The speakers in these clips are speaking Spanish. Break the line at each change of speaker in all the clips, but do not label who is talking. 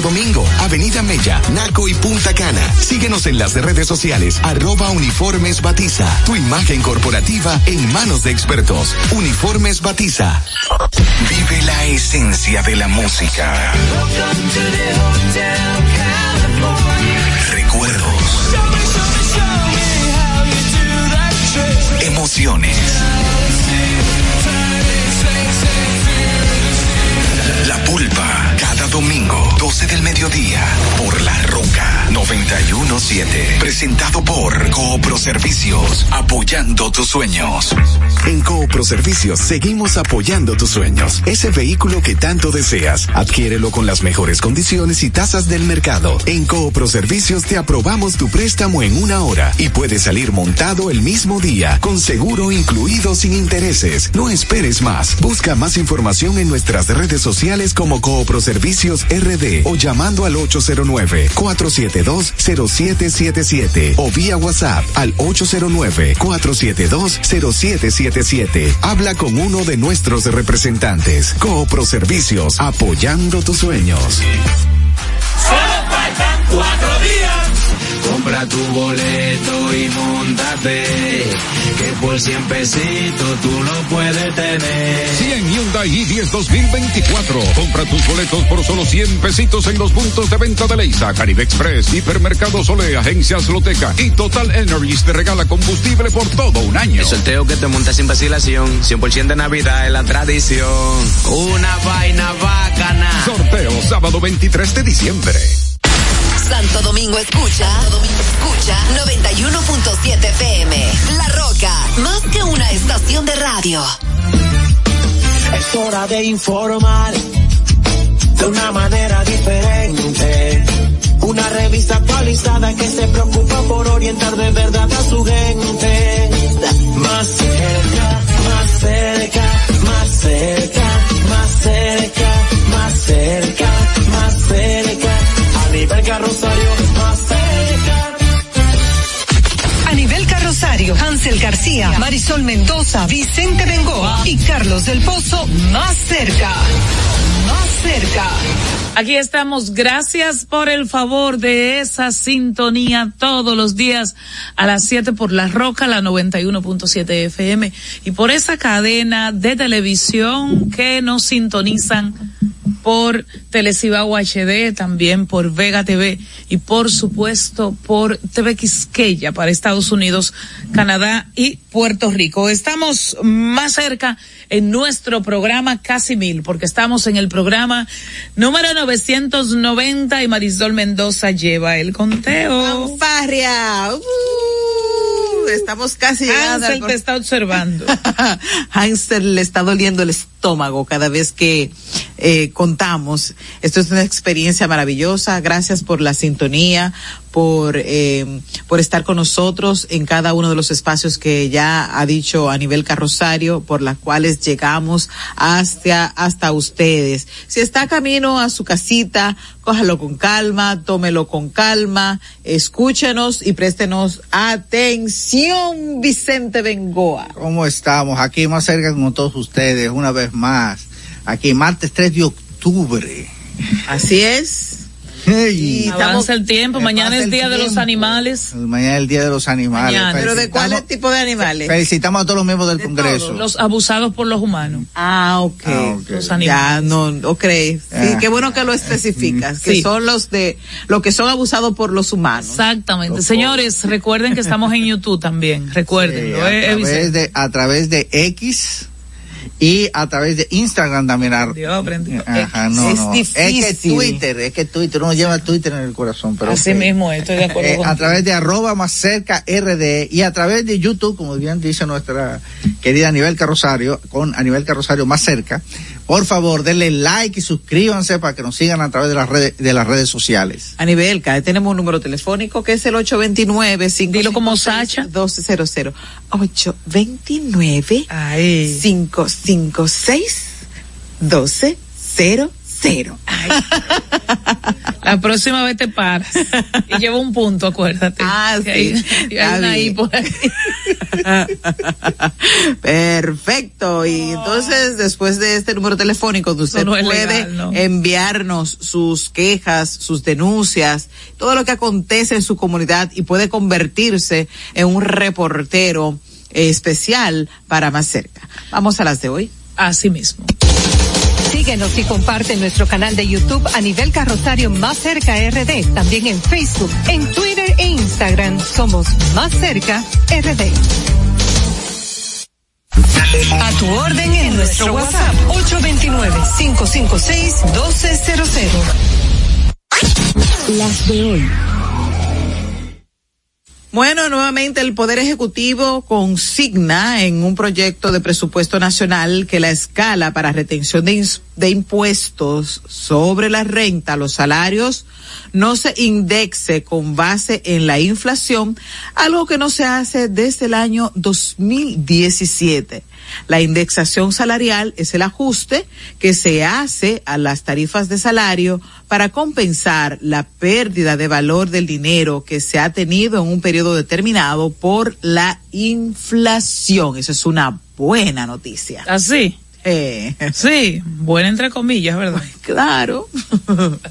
Domingo, Avenida Mella, Naco y Punta Cana. Síguenos en las redes sociales, arroba uniformes batiza. Tu imagen corporativa en manos de expertos. Uniformes batiza. Vive la esencia de la música. Recuerdos. Emociones. Pulpa, cada domingo, 12 del mediodía, por La Roca 917. Presentado por Coopro Servicios, apoyando tus sueños. En Coopro Servicios seguimos apoyando tus sueños. Ese vehículo que tanto deseas, adquiérelo con las mejores condiciones y tasas del mercado. En Coopro Servicios te aprobamos tu préstamo en una hora y puedes salir montado el mismo día, con seguro incluido sin intereses. No esperes más. Busca más información en nuestras redes sociales como Coopro Servicios RD o llamando al 809 472 0777 o vía WhatsApp al 809 472 0777. Habla con uno de nuestros representantes. Coopro Servicios, apoyando tus sueños.
Solo faltan cuatro días. Compra tu boleto y montate. Que por 100 pesitos tú lo puedes tener.
100 Hyundai i10 2024. Compra tus boletos por solo 100 pesitos en los puntos de venta de Leisa, Caribe Express, Hipermercado Sole, Agencias Loteca y Total Energies te regala combustible por todo un año.
El sorteo que te monta sin vacilación. 100% de Navidad es la tradición. Una vaina bacana.
Sorteo sábado 23 de diciembre.
Santo Domingo escucha, Santo Domingo escucha 91.7 PM. La Roca, más que una estación de radio.
Es hora de informar de una manera diferente. Una revista actualizada
Mendoza, Vicente Bengoa y Carlos del Pozo más cerca. Más cerca.
Aquí estamos. Gracias por el favor de esa sintonía todos los días a las 7 por La Roca, la 91.7 FM y por esa cadena de televisión que nos sintonizan por Telecibao HD, también por Vega TV y por supuesto por TV Quisqueya para Estados Unidos, Canadá y Puerto Rico. Estamos más cerca en nuestro programa Casi Mil, porque estamos en el programa número 990 y Marisol Mendoza lleva el conteo.
Fanfarria. Uh, estamos casi
Hansel te está observando.
Hansel le está doliendo el estómago cada vez que eh, contamos. Esto es una experiencia maravillosa. Gracias por la sintonía, por, eh, por estar con nosotros en cada uno de los espacios que ya ha dicho a nivel carrosario, por las cuales llegamos hasta, hasta ustedes. Si está camino a su casita, cójalo con calma, tómelo con calma, escúchenos y préstenos atención, Vicente Bengoa.
¿Cómo estamos? Aquí más cerca con todos ustedes, una vez más. Aquí, martes 3 de octubre.
Así es.
Y
Avanza el tiempo, mañana es Día de los Animales.
Mañana es el Día de los Animales.
Mañana.
¿Pero de cuáles tipo de animales?
Felicitamos a todos los miembros del Congreso.
Los abusados por los humanos.
Ah, ok.
Los
Ya,
animales.
no, ok. Sí,
Ah.
qué bueno que lo especificas, que
Sí.
son los de, los que son abusados por los humanos.
Exactamente. Señores, recuerden que estamos en YouTube también. Recuerden.
a, través de, a través de X y a través de Instagram también. ar- Ajá, no,
Es
no.
difícil.
Es que Twitter, es que Twitter, uno lleva Twitter en el corazón. Pero
Así mismo, estoy de acuerdo
Eh,
contigo.
a través de arroba más cerca RD y a través de YouTube, como bien dice nuestra querida Anibel Carrosario, con Anibel Carrosario más cerca, por favor denle like y suscríbanse para que nos sigan a través de las redes, de las redes sociales.
A nivel, tenemos un número telefónico que es el 829 Dilo como Sacha. 1200 829 556 1200.
La próxima vez te paras. Y lleva un punto, acuérdate.
Ah,
hay-
sí.
hay
Está
una por ahí.
Perfecto. Y entonces, después de este número telefónico, usted
no
puede
legal, ¿no?
enviarnos sus quejas, sus denuncias, todo lo que acontece en su comunidad y puede convertirse en un reportero eh, especial para más cerca. Vamos a las de hoy.
Así mismo.
Síguenos y comparte nuestro canal de YouTube a nivel carrosario Más Cerca RD. También en Facebook, en Twitter e Instagram somos Más Cerca RD. A tu orden en nuestro WhatsApp 829-556-1200.
Las de hoy.
Bueno, nuevamente el Poder Ejecutivo consigna en un proyecto de presupuesto nacional que la escala para retención de, impuestos sobre la renta, los salarios, no se indexe con base en la inflación, algo que no se hace desde el año 2017. La indexación salarial es el ajuste que se hace a las tarifas de salario para compensar la pérdida de valor del dinero que se ha tenido en un periodo determinado por la inflación. Eso es una buena noticia.
Así.
Eh,
Sí, buena entre comillas, ¿verdad?
claro.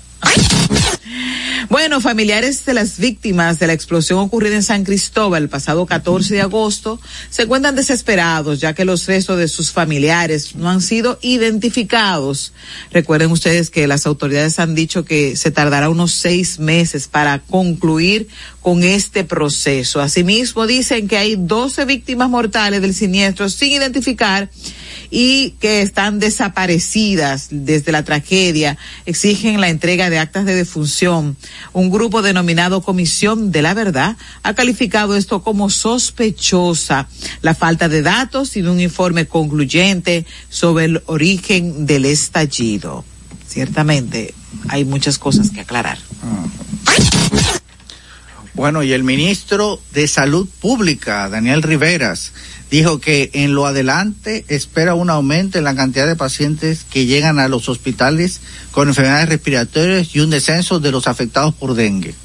Bueno, familiares de las víctimas de la explosión ocurrida en San Cristóbal el pasado 14 de agosto se encuentran desesperados ya que los restos de sus familiares no han sido identificados. Recuerden ustedes que las autoridades han dicho que se tardará unos seis meses para concluir con este proceso. Asimismo, dicen que hay 12 víctimas mortales del siniestro sin identificar y que están desaparecidas desde la tragedia, exigen la entrega de actas de defunción. Un grupo denominado Comisión de la Verdad ha calificado esto como sospechosa, la falta de datos y de un informe concluyente sobre el origen del estallido. Ciertamente hay muchas cosas que aclarar.
Bueno, y el ministro de Salud Pública, Daniel Riveras, dijo que en lo adelante espera un aumento en la cantidad de pacientes que llegan a los hospitales con enfermedades respiratorias y un descenso de los afectados por dengue.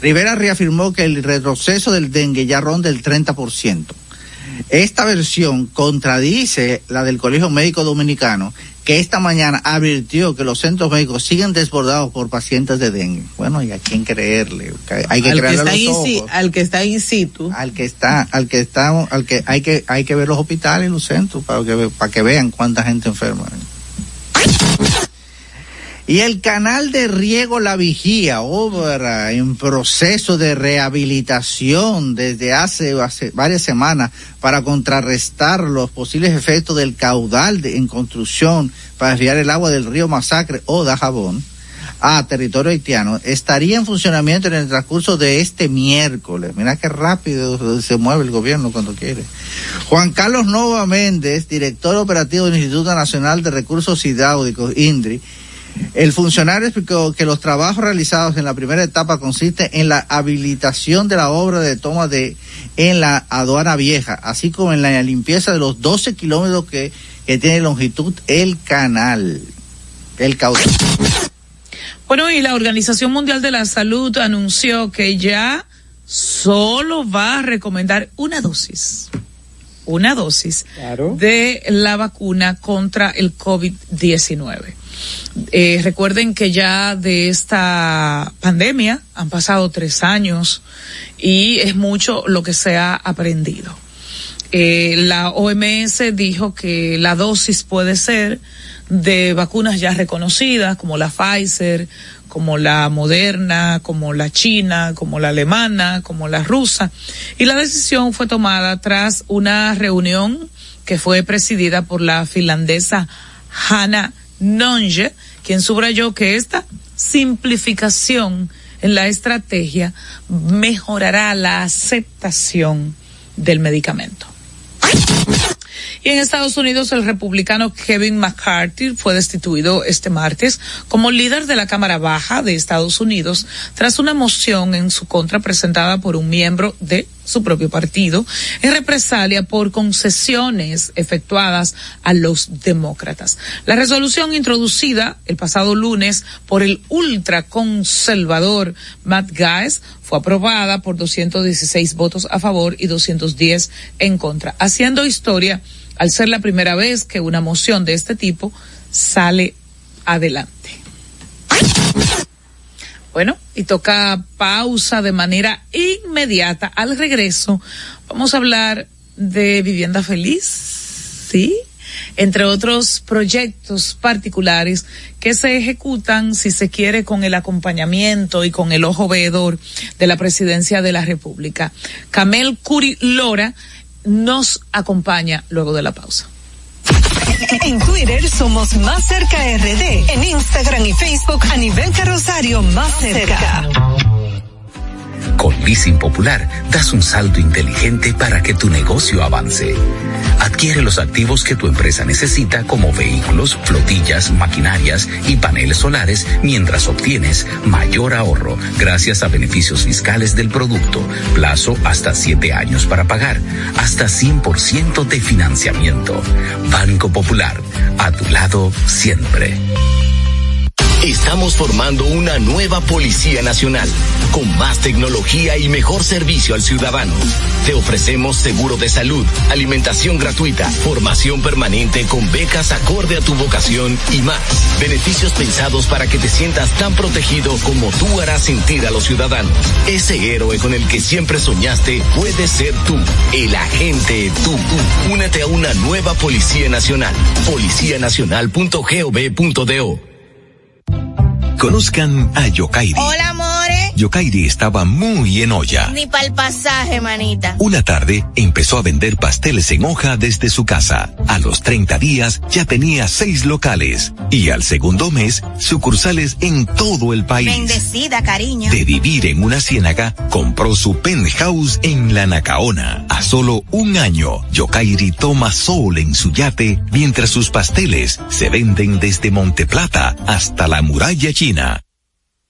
Rivera reafirmó que el retroceso del dengue ya ronda el 30%. Esta versión contradice la del Colegio Médico Dominicano, que esta mañana advirtió que los centros médicos siguen desbordados por pacientes de dengue. Bueno, ¿y a quién creerle? Hay que
al, que
creerle a
está
los ojos.
al que está in situ.
Al que está, al que está, al que hay que hay que ver los hospitales y los centros para que para que vean cuánta gente enferma. Y el canal de riego La Vigía, obra en proceso de rehabilitación desde hace, hace varias semanas para contrarrestar los posibles efectos del caudal de- en construcción para desviar el agua del río Masacre o Dajabón a territorio haitiano, estaría en funcionamiento en el transcurso de este miércoles. Mira qué rápido se mueve el gobierno cuando quiere. Juan Carlos Nova Méndez, director operativo del Instituto Nacional de Recursos Hidráulicos, INDRI, el funcionario explicó que los trabajos realizados en la primera etapa consisten en la habilitación de la obra de toma de en la aduana vieja, así como en la limpieza de los 12 kilómetros que, que tiene longitud el canal, el caudal.
Bueno, y la Organización Mundial de la Salud anunció que ya solo va a recomendar una dosis, una dosis de la vacuna contra el COVID-19. Eh, recuerden que ya de esta pandemia han pasado tres años y es mucho lo que se ha aprendido. Eh, la OMS dijo que la dosis puede ser de vacunas ya reconocidas como la Pfizer, como la Moderna, como la China, como la alemana, como la rusa. Y la decisión fue tomada tras una reunión que fue presidida por la finlandesa Hanna Nonge, quien subrayó que esta simplificación en la estrategia mejorará la aceptación del medicamento. Y en Estados Unidos, el republicano Kevin McCarthy fue destituido este martes como líder de la Cámara Baja de Estados Unidos tras una moción en su contra presentada por un miembro de su propio partido, en represalia por concesiones efectuadas a los demócratas. La resolución introducida el pasado lunes por el ultraconservador Matt Gaetz fue aprobada por 216 votos a favor y 210 en contra, haciendo historia al ser la primera vez que una moción de este tipo sale adelante. Bueno, y toca pausa de manera inmediata. Al regreso vamos a hablar de vivienda feliz, ¿sí? Entre otros proyectos particulares que se ejecutan, si se quiere, con el acompañamiento y con el ojo veedor de la presidencia de la República. Camel Curi Lora nos acompaña luego de la pausa.
En Twitter somos Más Cerca RD. En Instagram y Facebook a nivel carrosario Más Cerca.
Con Leasing Popular das un saldo inteligente para que tu negocio avance. Adquiere los activos que tu empresa necesita como vehículos, flotillas, maquinarias y paneles solares mientras obtienes mayor ahorro gracias a beneficios fiscales del producto, plazo hasta siete años para pagar, hasta 100% de financiamiento. Banco Popular, a tu lado siempre.
Estamos formando una nueva Policía Nacional, con más tecnología y mejor servicio al ciudadano. Te ofrecemos seguro de salud, alimentación gratuita, formación permanente con becas acorde a tu vocación y más. Beneficios pensados para que te sientas tan protegido como tú harás sentir a los ciudadanos. Ese héroe con el que siempre soñaste puede ser tú, el agente tú. Únete a una nueva Policía Nacional. Policianacional.gov.do
Conozcan a Yokairi.
Hola, amores.
Yokairi estaba muy en olla.
Ni para el pasaje, manita.
Una tarde empezó a vender pasteles en hoja desde su casa. A los 30 días ya tenía seis locales. Y al segundo mes, sucursales en todo el país.
Bendecida, cariño.
De vivir en una ciénaga, compró su penthouse en la Nacaona. A solo un año, Yokairi toma sol en su yate mientras sus pasteles se venden desde Monteplata hasta la muralla china.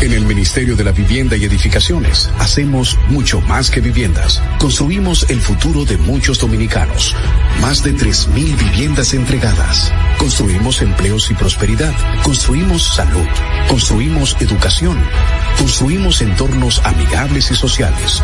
En el Ministerio de la Vivienda y Edificaciones hacemos mucho más que viviendas. Construimos el futuro de muchos dominicanos. Más de 3.000 viviendas entregadas. Construimos empleos y prosperidad. Construimos salud. Construimos educación. Construimos entornos amigables y sociales.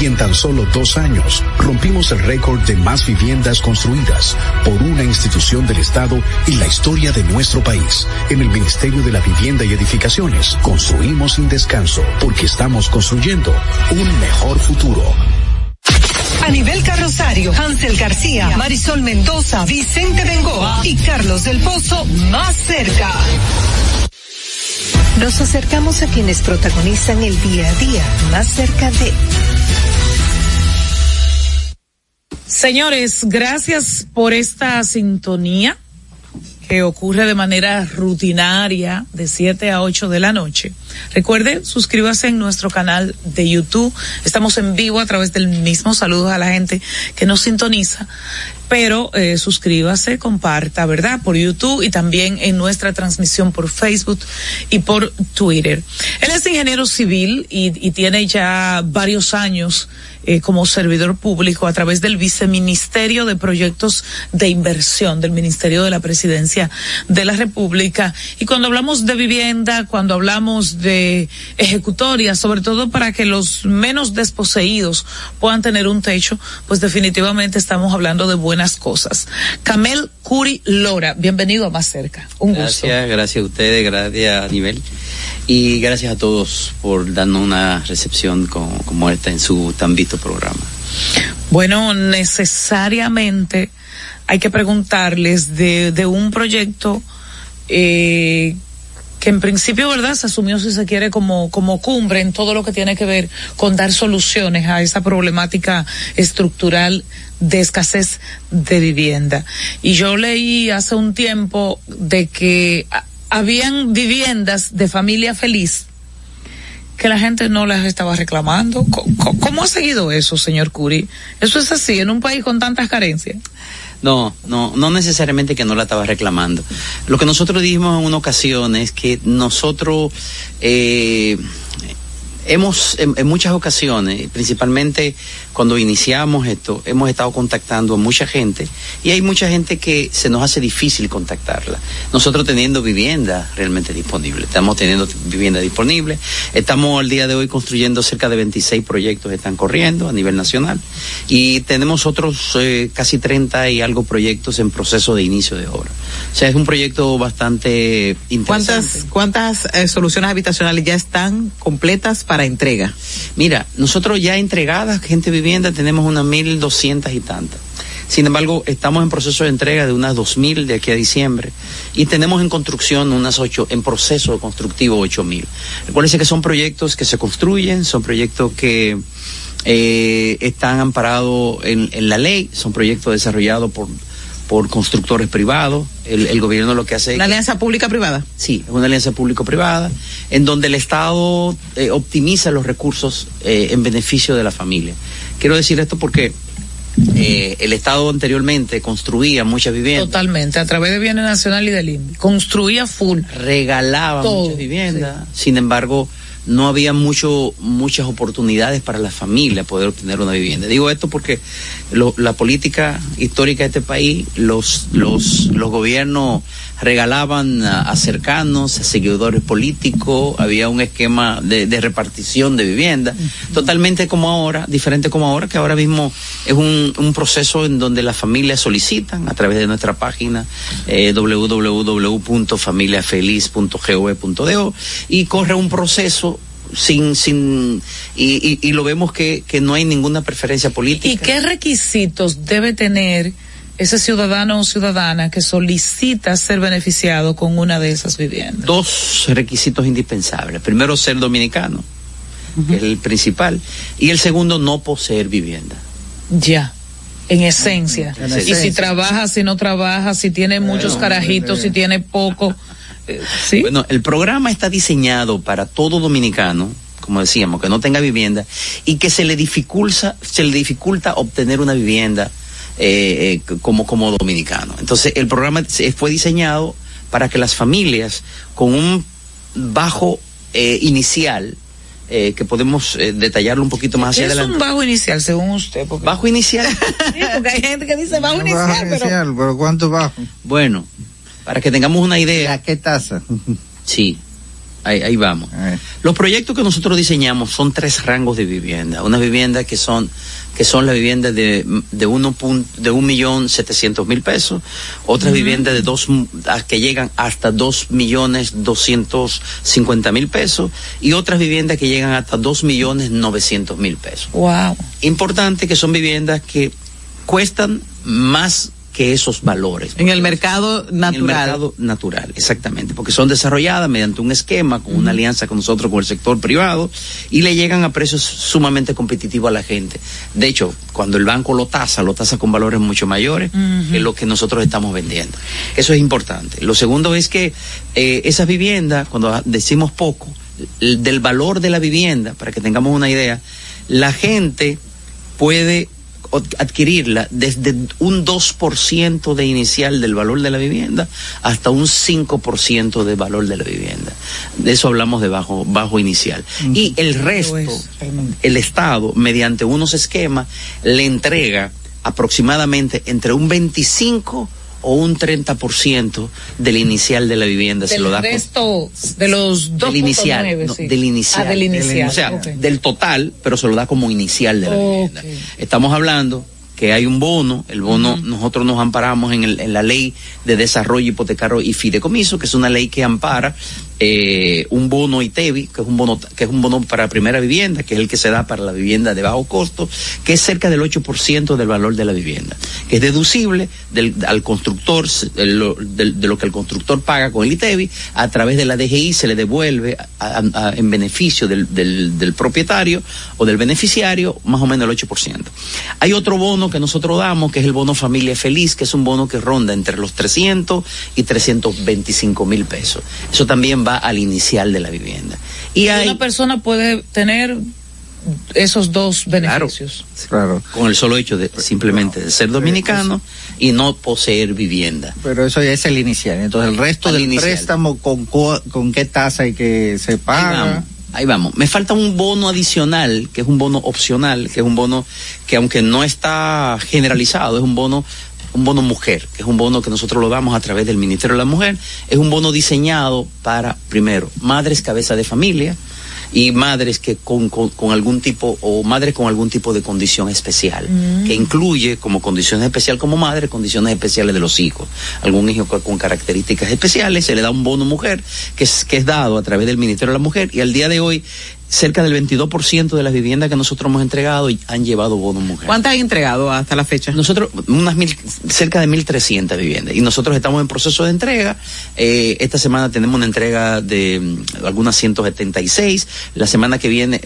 Y en tan solo dos años rompimos el récord de más viviendas construidas por una institución del Estado en la historia de nuestro país. En el Ministerio de la Vivienda y Edificaciones construimos sin descanso porque estamos construyendo un mejor futuro.
A nivel carrosario, Hansel García, Marisol Mendoza, Vicente Bengoa y Carlos del Pozo más cerca.
Nos acercamos a quienes protagonizan el día a día más cerca de...
Señores, gracias por esta sintonía que ocurre de manera rutinaria de 7 a 8 de la noche. Recuerde, suscríbase en nuestro canal de YouTube. Estamos en vivo a través del mismo. Saludos a la gente que nos sintoniza. Pero eh, suscríbase, comparta, ¿verdad? Por YouTube y también en nuestra transmisión por Facebook y por Twitter. Él es ingeniero civil y, y tiene ya varios años eh, como servidor público a través del Viceministerio de Proyectos de Inversión del Ministerio de la Presidencia de la República. Y cuando hablamos de vivienda, cuando hablamos de ejecutoria, sobre todo para que los menos desposeídos puedan tener un techo, pues definitivamente estamos hablando de buenas cosas. Camel Curi Lora, bienvenido a Más Cerca. Un
gracias,
gusto.
Gracias a ustedes, gracias a nivel. Y gracias a todos por darnos una recepción como, como esta en su tan visto programa.
Bueno, necesariamente hay que preguntarles de, de un proyecto eh, que en principio, ¿verdad? Se asumió, si se quiere, como, como cumbre en todo lo que tiene que ver con dar soluciones a esa problemática estructural de escasez de vivienda. Y yo leí hace un tiempo de que habían viviendas de familia feliz que la gente no las estaba reclamando. ¿Cómo, ha seguido eso, señor Curi? ¿Eso es así en un país con tantas carencias?
No, no, no necesariamente que no la estaba reclamando. Lo que nosotros dijimos en una ocasión es que nosotros eh, hemos en, muchas ocasiones, principalmente cuando iniciamos esto, hemos estado contactando a mucha gente y hay mucha gente que se nos hace difícil contactarla. Nosotros teniendo vivienda realmente disponible, estamos teniendo vivienda disponible, estamos al día de hoy construyendo cerca de 26 proyectos que están corriendo a nivel nacional y tenemos otros eh, casi 30 y algo proyectos en proceso de inicio de obra. O sea, es un proyecto bastante
interesante. ¿Cuántas, cuántas eh, soluciones habitacionales ya están completas para entrega?
Mira, nosotros ya entregadas, gente vivienda, tenemos unas mil doscientas y tantas. Sin embargo, estamos en proceso de entrega de unas dos mil de aquí a diciembre y tenemos en construcción unas ocho, en proceso constructivo ocho mil. Recuérdense que son proyectos que se construyen, son proyectos que eh, están amparados en la ley, son proyectos desarrollados por por constructores privados. El, gobierno lo que hace...
¿Una alianza pública-privada?
Sí, es una alianza público-privada, en donde el Estado eh, optimiza los recursos eh, en beneficio de la familia. Quiero decir esto porque eh, el Estado anteriormente construía muchas viviendas.
Totalmente, a través de Bienes Nacional y del INVI. Construía full.
Regalaba muchas viviendas. Sin embargo, no había mucho, muchas oportunidades para la familia poder obtener una vivienda. Digo esto porque la política histórica de este país, los, los, los gobiernos regalaban a, cercanos, a seguidores políticos, había un esquema de, repartición de vivienda, totalmente como ahora, diferente como ahora, que ahora mismo es un, un proceso en donde las familias solicitan a través de nuestra página eh, www.familiafeliz.gov.do y corre un proceso sin, sin, y, y, lo vemos que, que no hay ninguna preferencia política.
¿Y qué requisitos debe tener ese ciudadano o ciudadana que solicita ser beneficiado con una de esas viviendas?
Dos requisitos indispensables. Primero, ser dominicano, que es el principal. Y el segundo, no poseer vivienda.
Ya. En esencia. y si trabaja, si no trabaja, si tiene muchos carajitos, si tiene poco. Eh, ¿sí?
Bueno, el programa está diseñado para todo dominicano, como decíamos, que no tenga vivienda y que se le dificulta, se le dificulta obtener una vivienda eh, eh, como, como dominicano. Entonces, el programa fue diseñado para que las familias con un bajo eh, inicial, eh, que podemos eh, detallarlo un poquito más hacia adelante.
Es un bajo inicial, según usted.
Bajo inicial.
sí, porque hay gente que dice bajo inicial. Bajo inicial,
pero... ¿cuánto bajo?
Bueno, para que tengamos una idea.
¿A qué tasa?
sí. Ahí, ahí vamos. Los proyectos que nosotros diseñamos son tres rangos de vivienda. Una vivienda que son que son las viviendas de, de, uno de un millón setecientos mil pesos, otras viviendas de dos, que llegan hasta dos millones doscientos cincuenta mil pesos y otras viviendas que llegan hasta dos millones novecientos mil pesos.
Wow.
Importante que son viviendas que cuestan más que esos valores.
En el mercado natural. En el
mercado natural, exactamente, porque son desarrolladas mediante un esquema, con una alianza con nosotros, con el sector privado, y le llegan a precios sumamente competitivos a la gente. De hecho, cuando el banco lo tasa, lo tasa con valores mucho mayores que lo que nosotros estamos vendiendo. Eso es importante. Lo segundo es que eh, esas viviendas, cuando decimos poco, del valor de la vivienda, para que tengamos una idea, la gente puede adquirirla desde un 2% de inicial del valor de la vivienda hasta un 5% de valor de la vivienda. De eso hablamos de bajo, bajo inicial. Y el resto, el Estado, mediante unos esquemas, le entrega aproximadamente entre un 25 o un 30% del inicial de la vivienda
se
lo da
resto de los dos
del inicial, del inicial,
ah, del inicial.
o sea del total pero se lo da como inicial de la vivienda. Estamos hablando que hay un bono, el bono nosotros nos amparamos en, el, en la ley de desarrollo hipotecario y fideicomiso, que es una ley que ampara eh, un bono ITEVI, que es un bono, que es un bono para primera vivienda, que es el que se da para la vivienda de bajo costo, que es cerca del 8% del valor de la vivienda, que es deducible al constructor, de lo, que el constructor paga con el ITEVI, a través de la DGI se le devuelve en beneficio del, del, del propietario o del beneficiario más o menos el 8%. Hay otro bono que nosotros damos, que es el bono familia feliz, que es un bono que ronda entre los 300 y 325 mil pesos. Eso también va al inicial de la vivienda. Y hay,
Una persona puede tener esos dos beneficios.
Claro.
con el solo hecho de simplemente de ser dominicano y no poseer vivienda.
Pero eso ya es el inicial. Entonces, el resto
Al
del
inicial.
préstamo, ¿con, co- ¿con qué tasa hay que se
Ahí
paga?
vamos, ahí vamos. Me falta un bono adicional, que es un bono opcional, que es un bono que aunque no está generalizado, es un bono un bono mujer, que es un bono que nosotros lo damos a través del Ministerio de la Mujer, es un bono diseñado para, primero, madres cabeza de familia y madres que con, con, con algún tipo, o madres con algún tipo de condición especial, que incluye como condiciones especiales como madre, condiciones especiales de los hijos. Algún hijo con, con características especiales, se le da un bono mujer, que es, que es dado a través del Ministerio de la Mujer, y al día de hoy, cerca del 22% de las viviendas que nosotros hemos entregado han llevado bono mujer.
¿Cuántas han entregado hasta la fecha?
Nosotros, unas mil, cerca de 1.300 viviendas. Y nosotros estamos en proceso de entrega. Eh, esta semana tenemos una entrega de mm, algunas 176. La semana que viene,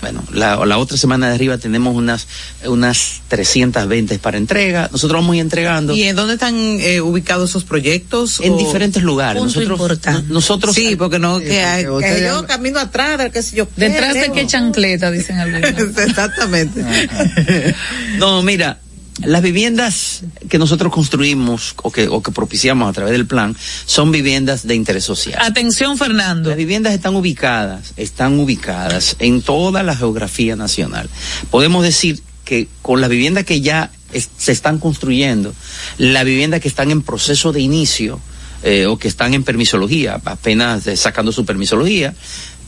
bueno, la, la otra semana de arriba tenemos unas, unas 320 para entrega. Nosotros vamos a ir entregando.
¿Y en dónde están eh, ubicados esos proyectos?
En
o-
diferentes lugares.
Punto
Nosotros, no- nosotros
Sí, porque no, que, hay-
porque
que yo
ya-
camino atrás, del qué sé yo.
Detrás de qué chancleta, dicen algunos.
Exactamente.
No, mira, las viviendas que nosotros construimos o que, o que propiciamos a través del plan son viviendas de interés social.
Atención, Fernando.
Las viviendas están ubicadas, están ubicadas en toda la geografía nacional. Podemos decir que con las viviendas que ya es- se están construyendo, las viviendas que están en proceso de inicio eh, o que están en permisología, apenas eh, sacando su permisología,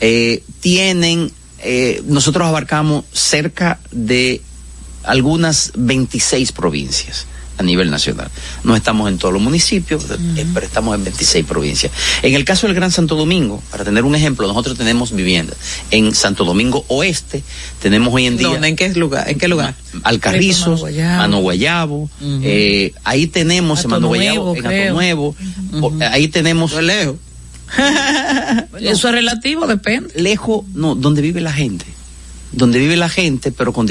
eh, tienen, eh, nosotros abarcamos cerca de algunas 26 provincias a nivel nacional. No estamos en todos los municipios, eh, pero estamos en 26 provincias. En el caso del Gran Santo Domingo, para tener un ejemplo, nosotros tenemos viviendas. En Santo Domingo Oeste tenemos hoy en día
¿Dónde? ¿En qué lugar? ¿En qué lugar?
Alcarrizos,
Mano Guayabo.
Eh, ahí tenemos en
Hato
Mano Guayabo, en. Ato Nuevo, o- ahí tenemos
lejos.
Eso es relativo, depende.
lejos, no, donde vive la gente. Donde vive la gente, pero con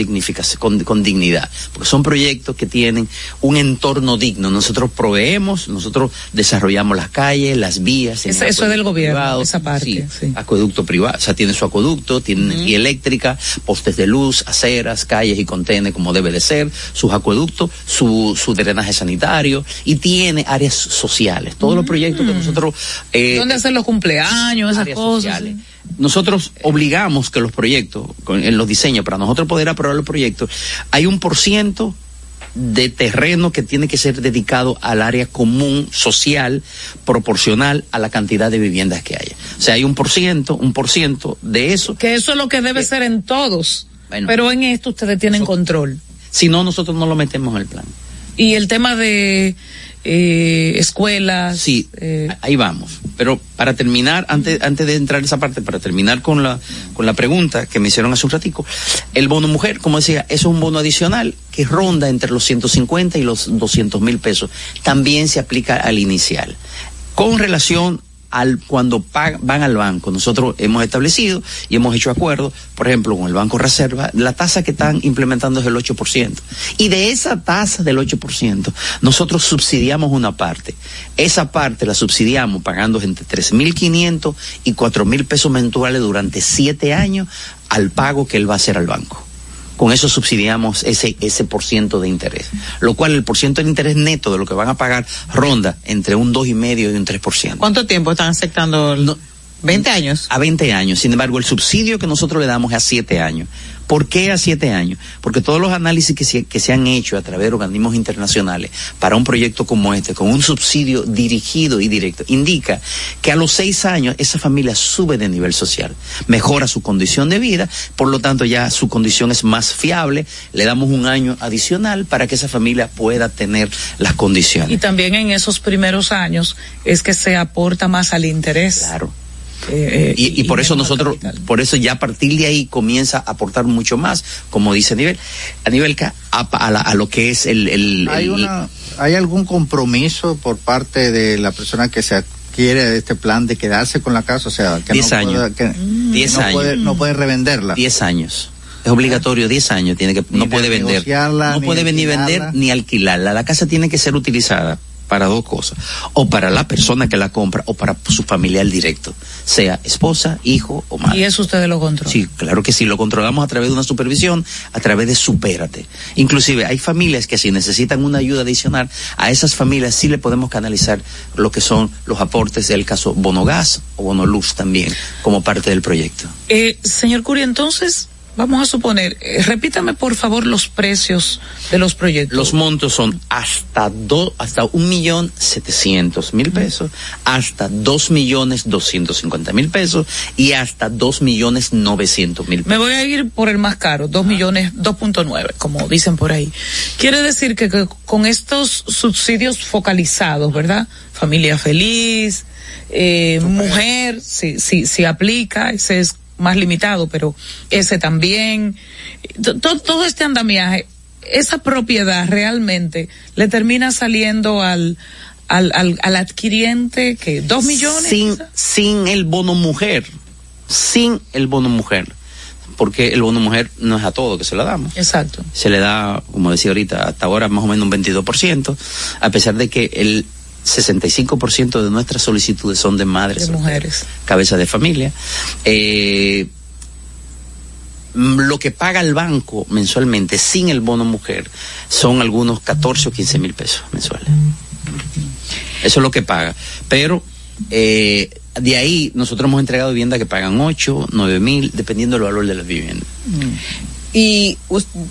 con, con dignidad. Porque son proyectos que tienen un entorno digno. Nosotros proveemos, nosotros desarrollamos las calles, las vías.
Eso-
en
eso es del gobierno,
privado.
esa parte, sí.
Acueducto privado, o sea, tiene su acueducto, tiene energía eléctrica, postes de luz, aceras, calles y contenes como debe de ser, sus acueductos, su, su drenaje sanitario y tiene áreas sociales. Todos los proyectos que nosotros eh,
¿Dónde hacer los cumpleaños, esas
áreas
cosas?
sociales. Nosotros obligamos que los proyectos, con- en los diseños, para nosotros poder aprobar los proyectos, hay un por ciento de terreno que tiene que ser dedicado al área común, social, proporcional a la cantidad de viviendas que haya. O sea, hay un por ciento, un por ciento de eso.
Que eso es lo que debe ser en todos.
Bueno.
pero en esto ustedes tienen control.
Si no, nosotros no lo metemos en el plan.
Y el tema de eh, escuelas.
Sí,
eh,
ahí vamos. Pero para terminar, antes, antes de entrar en esa parte, para terminar con la, con la pregunta que me hicieron hace un ratico, el bono mujer, como decía, eso es un bono adicional que ronda entre los 150 y los 200 mil pesos. También se aplica al inicial. Con relación al cuando pag- van al banco, nosotros hemos establecido y hemos hecho acuerdos, por ejemplo, con el Banco Reserva, la tasa que están implementando es el 8%. Y de esa tasa del 8%, nosotros subsidiamos una parte. Esa parte la subsidiamos pagando entre 3.500 y 4.000 pesos mensuales durante siete años al pago que él va a hacer al banco. Con eso subsidiamos ese, ese por ciento de interés. Lo cual el por ciento de interés neto de lo que van a pagar ronda entre un dos y medio y un 3%.
¿Cuánto tiempo están aceptando? el- 20 años.
A 20 años. Sin embargo, el subsidio que nosotros le damos es a 7 años. ¿Por qué a 7 años? Porque todos los análisis que se, que se han hecho a través de organismos internacionales para un proyecto como este, con un subsidio dirigido y directo, indica que a los 6 años esa familia sube de nivel social, mejora su condición de vida, por lo tanto ya su condición es más fiable, le damos un año adicional para que esa familia pueda tener las condiciones.
y también en esos primeros años es que se aporta más al interés.
Claro.
Eh,
y, y por eso nosotros, por eso ya a partir de ahí comienza a aportar mucho más, como dice Nivel, a nivel a, a la- a lo que es el, el-
¿Hay,
el-
una, ¿Hay algún compromiso por parte de la persona que se adquiere de este plan de quedarse con la casa? O sea, que
Diez
no
años.
puede, que
Diez
no
años.
Puede, no puede revenderla.
10 años. Es obligatorio 10 años, tiene que no puede vender. No
ni
puede venir
alquilarla.
vender ni alquilarla. La casa tiene que ser utilizada para dos cosas, o para la persona que la compra o para su familiar directo, sea esposa, hijo o madre.
Y eso ustedes lo controlan.
Sí, claro que sí, lo controlamos a través de una supervisión, a través de Supérate. Inclusive hay familias que si necesitan una ayuda adicional, a esas familias sí le podemos canalizar lo que son los aportes del caso Bonogas o Bonoluz también, como parte del proyecto.
Eh, señor Curi, entonces, vamos a suponer, eh, repítame por favor los precios de los proyectos.
Los montos son hasta do, hasta un millón setecientos mil pesos, hasta dos millones doscientos cincuenta mil pesos y hasta dos millones novecientos mil
Me voy a ir por el más caro, 2 millones, 2.9, como dicen por ahí. Quiere decir que, que con estos subsidios focalizados, ¿verdad? Familia feliz, eh, mujer, si, si, si aplica, ese es más limitado, pero ese también. To- to- todo este andamiaje, esa propiedad realmente le termina saliendo al, al, al, al adquiriente que dos millones.
sin sin el bono mujer sin el bono mujer porque el bono mujer no es a todo que se lo damos
Exacto.
se le da como decía ahorita hasta ahora más o menos un 22% a pesar de que el 65% de nuestras solicitudes son de madres
De mujeres.
cabeza de familia eh, mm, lo que paga el banco mensualmente sin el bono mujer son algunos 14 o 15 mil pesos mensuales. Eso es lo que paga. Pero eh, de ahí nosotros hemos entregado viviendas que pagan 8, 9 mil, dependiendo del valor de las viviendas.
Y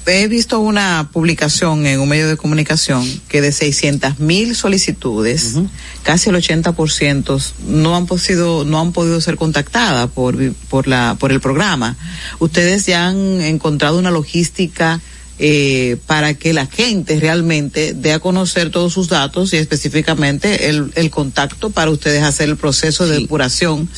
he visto una publicación en un medio de comunicación que de 600 mil solicitudes, casi el 80% no han podido, no han podido ser contactadas por, por la, por el programa. Ustedes ya han encontrado una logística eh, para que la gente realmente dé a conocer todos sus datos y específicamente el, el contacto para ustedes hacer el proceso de depuración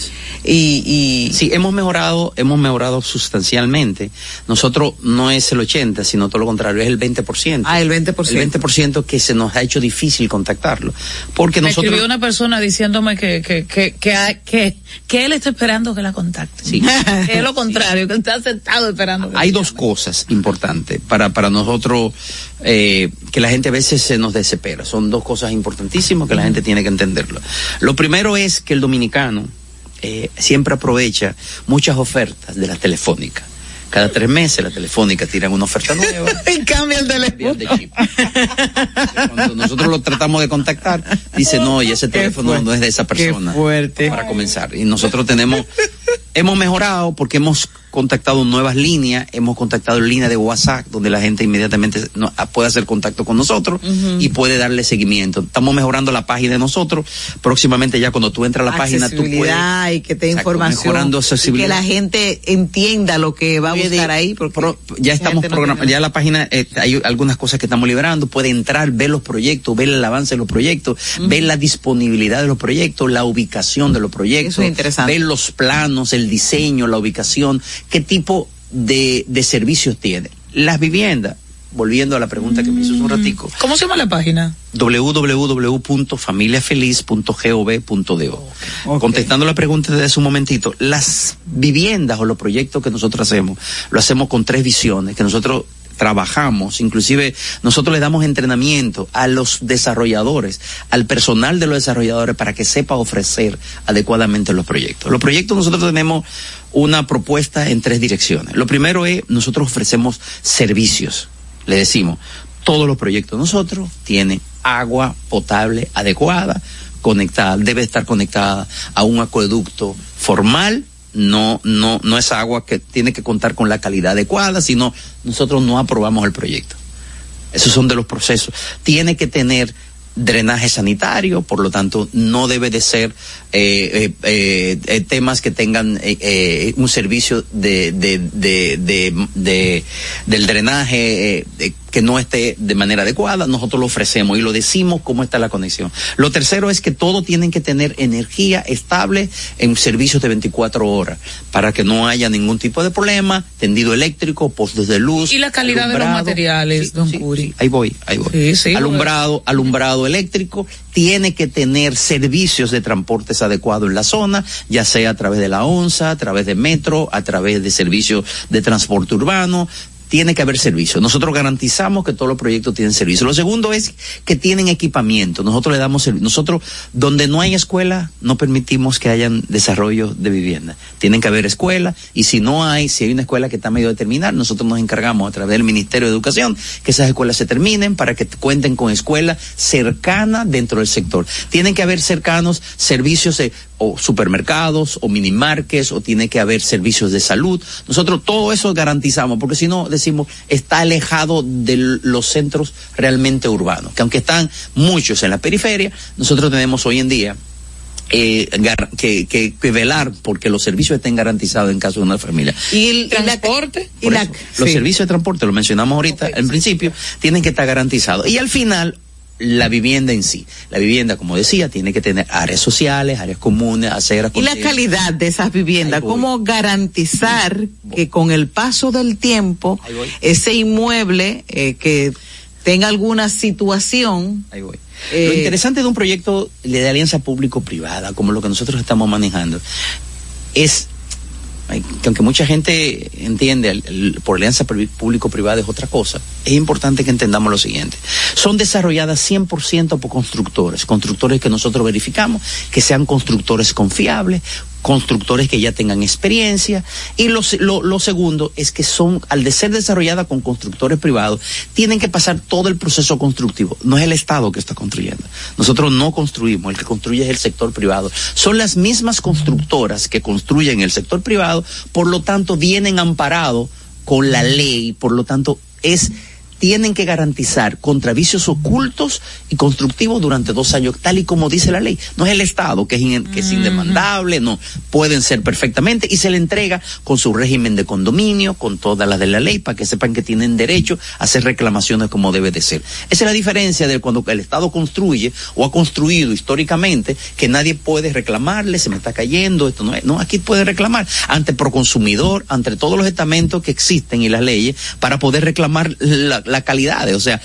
y, y
Sí, hemos mejorado, hemos mejorado sustancialmente. Nosotros no es el 80, sino todo lo contrario, es el 20%.
Ah, el 20%.
El 20% que se nos ha hecho difícil contactarlo. Porque
Me
nosotros...
escribió una persona diciéndome que, que, que, que, ha- que, que él está esperando que la contacte.
Sí.
Que es lo contrario, que está sentado esperando. que
Hay dos cosas importantes para, para nosotros eh, que la gente a veces se nos desespera. Son dos cosas importantísimas que la gente tiene que entenderlo. Lo primero es que el dominicano eh, siempre aprovecha muchas ofertas de la telefónica. Cada tres meses la telefónica tiran una oferta nueva.
y cambia el teléfono.
de chip. Cuando nosotros lo tratamos de contactar, dice no, y ese teléfono no es de esa persona.
fuerte.
Para comenzar. Y nosotros tenemos, hemos mejorado porque hemos contactado nuevas líneas, hemos contactado líneas de WhatsApp donde la gente inmediatamente no- puede hacer contacto con nosotros y puede darle seguimiento. Estamos mejorando la página de nosotros. Próximamente ya cuando tú entras a la página tú puedes
accesibilidad y que te
Exacto,
información
mejorando
y
accesibilidad.
que la gente entienda lo que va a buscar ahí porque
ya estamos
no
programando, ya la página, eh, hay algunas cosas que estamos liberando, puede entrar, ver los proyectos, ver el avance de los proyectos, ver la disponibilidad de los proyectos, la ubicación de los proyectos,
Eso es interesante.
ver los planos, el diseño, la ubicación, qué tipo de, de servicios tiene. Las viviendas, volviendo a la pregunta que me hizo hace un ratico,
¿Cómo se llama la página?
www.familiafeliz.gov.do. Contestando la pregunta de hace un momentito, las viviendas o los proyectos que nosotros hacemos, lo hacemos con tres visiones, que nosotros trabajamos, inclusive nosotros le damos entrenamiento a los desarrolladores, al personal de los desarrolladores para que sepa ofrecer adecuadamente los proyectos. Los proyectos nosotros tenemos una propuesta en tres direcciones. Lo primero es, nosotros ofrecemos servicios. Le decimos, todos los proyectos nosotros tienen agua potable adecuada, conectada, debe estar conectada a un acueducto formal, no, no, no es agua que tiene que contar con la calidad adecuada, sino nosotros no aprobamos el proyecto. Esos son de los procesos. Tiene que tener drenaje sanitario, por lo tanto no debe de ser eh, eh, eh, eh, temas que tengan eh, un servicio de, de, de, de, de- del drenaje que no esté de manera adecuada, nosotros lo ofrecemos y lo decimos cómo está la conexión. Lo tercero es que todos tienen que tener energía estable en servicios de 24 horas para que no haya ningún tipo de problema, tendido eléctrico, postes de luz.
Y la calidad de los materiales, don Curi.
Ahí voy, ahí voy.
Sí, sí,
alumbrado, alumbrado eléctrico, tiene que tener servicios de transportes adecuados en la zona, ya sea a través de la ONSA, a través de metro, a través de servicios de transporte urbano, tiene que haber servicio. Nosotros garantizamos que todos los proyectos tienen servicio. Lo segundo es que tienen equipamiento. Nosotros le damos servicio. Nosotros, donde no hay escuela, no permitimos que hayan desarrollo de vivienda. Tienen que haber escuela y si no hay, si hay una escuela que está medio de terminar, nosotros nos encargamos a través del Ministerio de Educación que esas escuelas se terminen para que cuenten con escuela cercana dentro del sector. Tienen que haber cercanos servicios o supermercados o minimarques o tiene que haber servicios de salud. Nosotros todo eso garantizamos, porque si no decimos está alejado de los centros realmente urbanos, que aunque están muchos en la periferia, nosotros tenemos hoy en día eh, que, que, que velar porque los servicios estén garantizados en caso de una familia.
Y el
transporte.
Por eso, los servicios de transporte, lo mencionamos ahorita en principio, tienen que estar garantizados. Y al final, la vivienda en sí. La vivienda, como decía, tiene que tener áreas sociales, áreas comunes, aceras.
Y la calidad de esas viviendas, cómo garantizar que con el paso del tiempo ese inmueble eh, que tenga alguna situación.
Ahí voy.
eh,
Lo interesante de un proyecto de alianza público-privada, como lo que nosotros estamos manejando, es que aunque mucha gente entiende el- por alianza pri- público-privada es otra cosa, es importante que entendamos lo siguiente. Son desarrolladas 100% por constructores, constructores que nosotros verificamos, que sean constructores confiables, constructores que ya tengan experiencia y lo, lo segundo es que son, al de ser desarrollada con constructores privados, tienen que pasar todo el proceso constructivo. No es el Estado que está construyendo. Nosotros no construimos, el que construye es el sector privado. Son las mismas constructoras que construyen el sector privado, por lo tanto vienen amparados con la ley, por lo tanto es tienen que garantizar contra vicios ocultos y constructivos durante dos años, tal y como dice la ley. No es el Estado, que es, in- que es indemandable, no. Pueden ser perfectamente y se le entrega con su régimen de condominio, con todas las de la ley, para que sepan que tienen derecho a hacer reclamaciones como debe de ser. Esa es la diferencia de cuando el Estado construye o ha construido históricamente que nadie puede reclamarle, se me está cayendo, esto no es. No, aquí puede reclamar ante Proconsumidor, ante todos los estamentos que existen y las leyes para poder reclamar la, la calidad. O sea,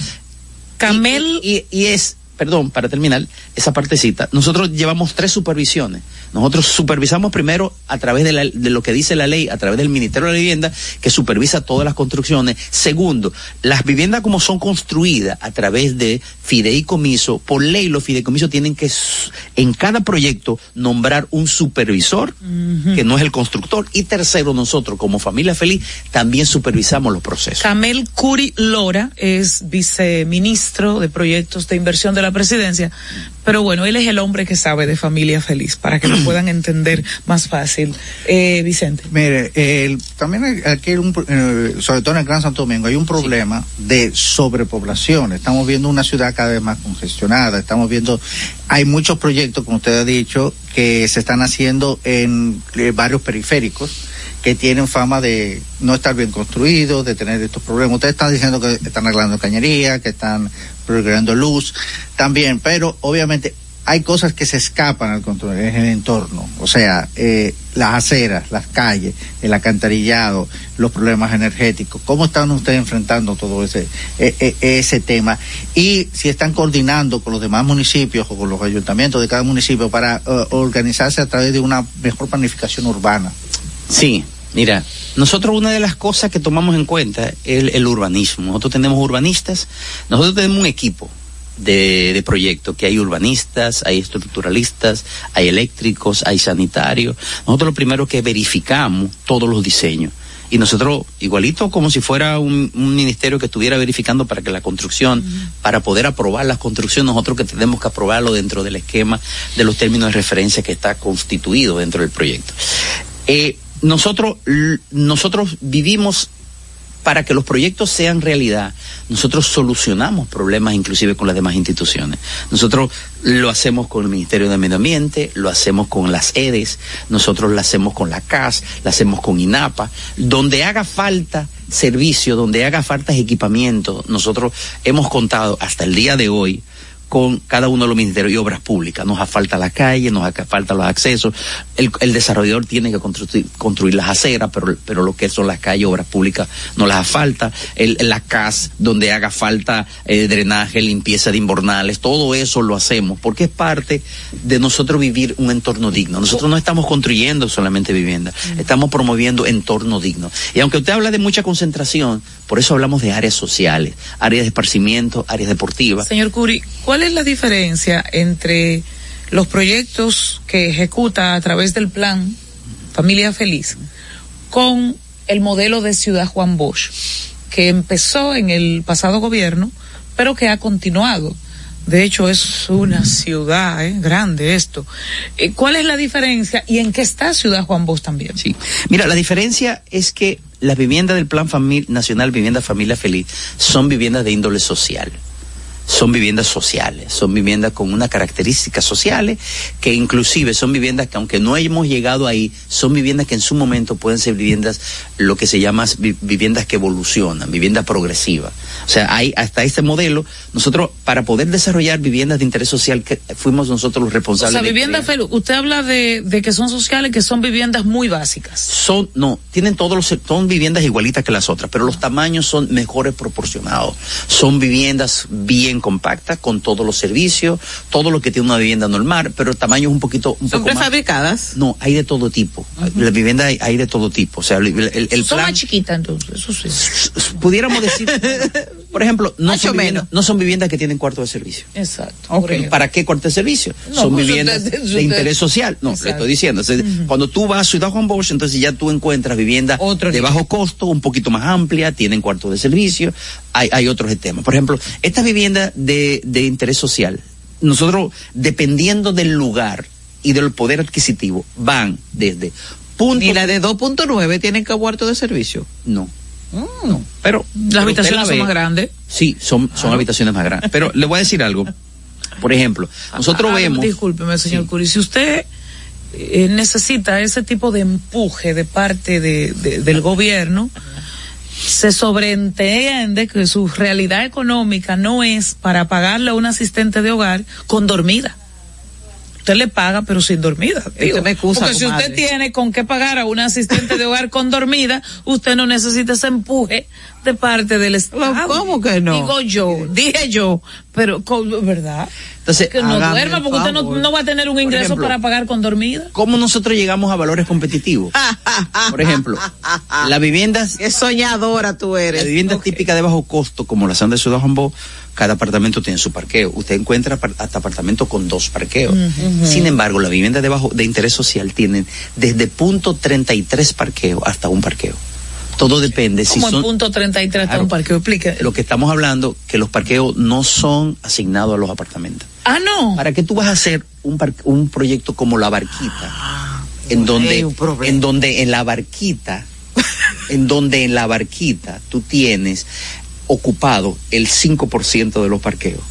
Camel.
Y, y- y es, perdón, para terminar esa partecita, nosotros llevamos tres supervisiones. Nosotros supervisamos primero a través de, la- de lo que dice la ley, a través del Ministerio de la Vivienda, que supervisa todas las construcciones. Segundo, las viviendas como son construidas a través de fideicomiso, por ley los fideicomisos tienen que en cada proyecto nombrar un supervisor, que no es el constructor. Y tercero, nosotros como familia feliz también supervisamos los procesos.
Camel Curi Lora es viceministro de proyectos de inversión de la presidencia, pero bueno, él es el hombre que sabe de familia feliz, para que lo puedan entender más fácil. Eh, Vicente.
Mire, el- también aquí, hay un eh, sobre todo en el Gran Santo Domingo, hay un problema de sobrepoblación. Estamos viendo una ciudad cada vez más congestionada. Estamos viendo, hay muchos proyectos, como usted ha dicho, que se están haciendo en eh, barrios periféricos que tienen fama de no estar bien construidos, de tener estos problemas. Ustedes están diciendo que están arreglando cañería, que están progresando luz, también, pero obviamente hay cosas que se escapan al control, es el entorno, o sea, eh, las aceras, las calles, el alcantarillado, los problemas energéticos. ¿Cómo están ustedes enfrentando todo ese eh, eh, ese tema? Y si están coordinando con los demás municipios o con los ayuntamientos de cada municipio para eh, organizarse a través de una mejor planificación urbana.
Sí, mira, nosotros una de las cosas que tomamos en cuenta es el, el urbanismo. Nosotros tenemos urbanistas, nosotros tenemos un equipo de, de proyectos, que hay urbanistas, hay estructuralistas, hay eléctricos, hay sanitarios. Nosotros lo primero que verificamos todos los diseños. Y nosotros, igualito como si fuera un, un ministerio que estuviera verificando para que la construcción, para poder aprobar las construcciones, nosotros que tenemos que aprobarlo dentro del esquema de los términos de referencia que está constituido dentro del proyecto. Eh, nosotros, nosotros vivimos para que los proyectos sean realidad, nosotros solucionamos problemas inclusive con las demás instituciones. Nosotros lo hacemos con el Ministerio de Medio Ambiente, lo hacemos con las EDES, nosotros lo hacemos con la CAS, lo hacemos con INAPA, donde haga falta servicio, donde haga falta equipamiento, nosotros hemos contado hasta el día de hoy con cada uno de los ministerios y obras públicas. Nos falta la calle, nos hace falta los accesos. El, el desarrollador tiene que construir, construir, las aceras, pero, pero lo que son las calles, obras públicas, no las hace falta. El, la CAS, donde haga falta eh, drenaje, limpieza de invernales, todo eso lo hacemos, porque es parte de nosotros vivir un entorno digno. Nosotros no estamos construyendo solamente vivienda, estamos promoviendo entorno digno. Y aunque usted habla de mucha concentración, por eso hablamos de áreas sociales, áreas de esparcimiento, áreas deportivas.
Señor Curi, ¿cuál es la diferencia entre los proyectos que ejecuta a través del plan Familia Feliz con el modelo de Ciudad Juan Bosch, que empezó en el pasado gobierno, pero que ha continuado? De hecho, es una ciudad ¿eh? grande esto. Eh, ¿Cuál es la diferencia y en qué está Ciudad Juan Bosch también?
Sí. Mira, la diferencia es que las viviendas del Plan Famil Nacional Vivienda Familia Feliz son viviendas de índole social son viviendas sociales, son viviendas con unas características sociales que inclusive son viviendas que aunque no hemos llegado ahí, son viviendas que en su momento pueden ser viviendas, lo que se llama viviendas que evolucionan, viviendas progresivas. O sea, hay hasta este modelo, nosotros para poder desarrollar viviendas de interés social que fuimos nosotros los responsables.
O sea, viviendas, usted habla de, de, que son sociales, que son viviendas muy básicas.
Son, no, tienen todos los, son viviendas igualitas que las otras, pero los tamaños son mejores proporcionados. Son viviendas bien compacta con todos los servicios, todo lo que tiene una vivienda normal, pero el tamaño es un poquito un
¿Son
poco
prefabricadas?
Más. No, hay de todo tipo. Uh -huh. La vivienda hay, hay, de todo tipo. O sea, el, el, el
son
plan,
más chiquitas entonces, eso sí.
Pudiéramos decir, por ejemplo, no son, viviendas, no son viviendas que tienen cuarto de servicio.
Exacto.
Okay. ¿Para qué cuarto de servicio?
No,
son
pues
viviendas
usted,
de interés social. No, le estoy diciendo. Uh -huh. Cuando tú vas a Ciudad Juan Bosch, entonces ya tú encuentras viviendas
Otro
de bajo costo, un poquito más amplia, tienen cuarto de servicio, hay, hay otros temas. Por ejemplo, estas viviendas de, de interés social, nosotros, dependiendo del lugar y del poder adquisitivo, van desde
punto. ¿Y la de 2.9 tienen que cuarto de servicio?
No.
Mm.
No, pero
las habitaciones la son más grandes.
Sí, son, son ah. habitaciones más grandes. Pero le voy a decir algo. Por ejemplo, nosotros
ah,
vemos.
Discúlpeme, señor
sí.
Curi, si usted eh, necesita ese tipo de empuje de parte de, de, del gobierno, se sobreentiende que su realidad económica no es para pagarle a un asistente de hogar con dormida. Usted le paga, pero sin dormida. Digo,
me excusa,
porque si usted tiene con qué pagar a un asistente de hogar con dormida, usted no necesita ese empuje de parte del Estado.
¿Cómo que no?
Digo yo, dije yo, pero, ¿verdad?
Entonces,
que no duerma porque usted no, no, va a tener un ingreso
ejemplo,
para pagar con dormida.
¿Cómo nosotros llegamos a valores competitivos? Por ejemplo, las viviendas.
Qué soñadora tú eres.
Las viviendas okay. típicas de bajo costo, como las de Ciudad Jambo, cada apartamento tiene su parqueo. Usted encuentra hasta apartamentos con dos parqueos. Uh -huh. Sin embargo, las viviendas de bajo de interés social tienen desde punto 33 parqueo hasta un parqueo todo depende
si
son
el punto 33 claro, un parqueo explique.
Lo que estamos hablando que los parqueos no son asignados a los apartamentos.
Ah no.
Para qué tú vas a hacer un par, un proyecto como la barquita ah, en donde en donde en la barquita en donde en la barquita tú tienes ocupado el 5% de los parqueos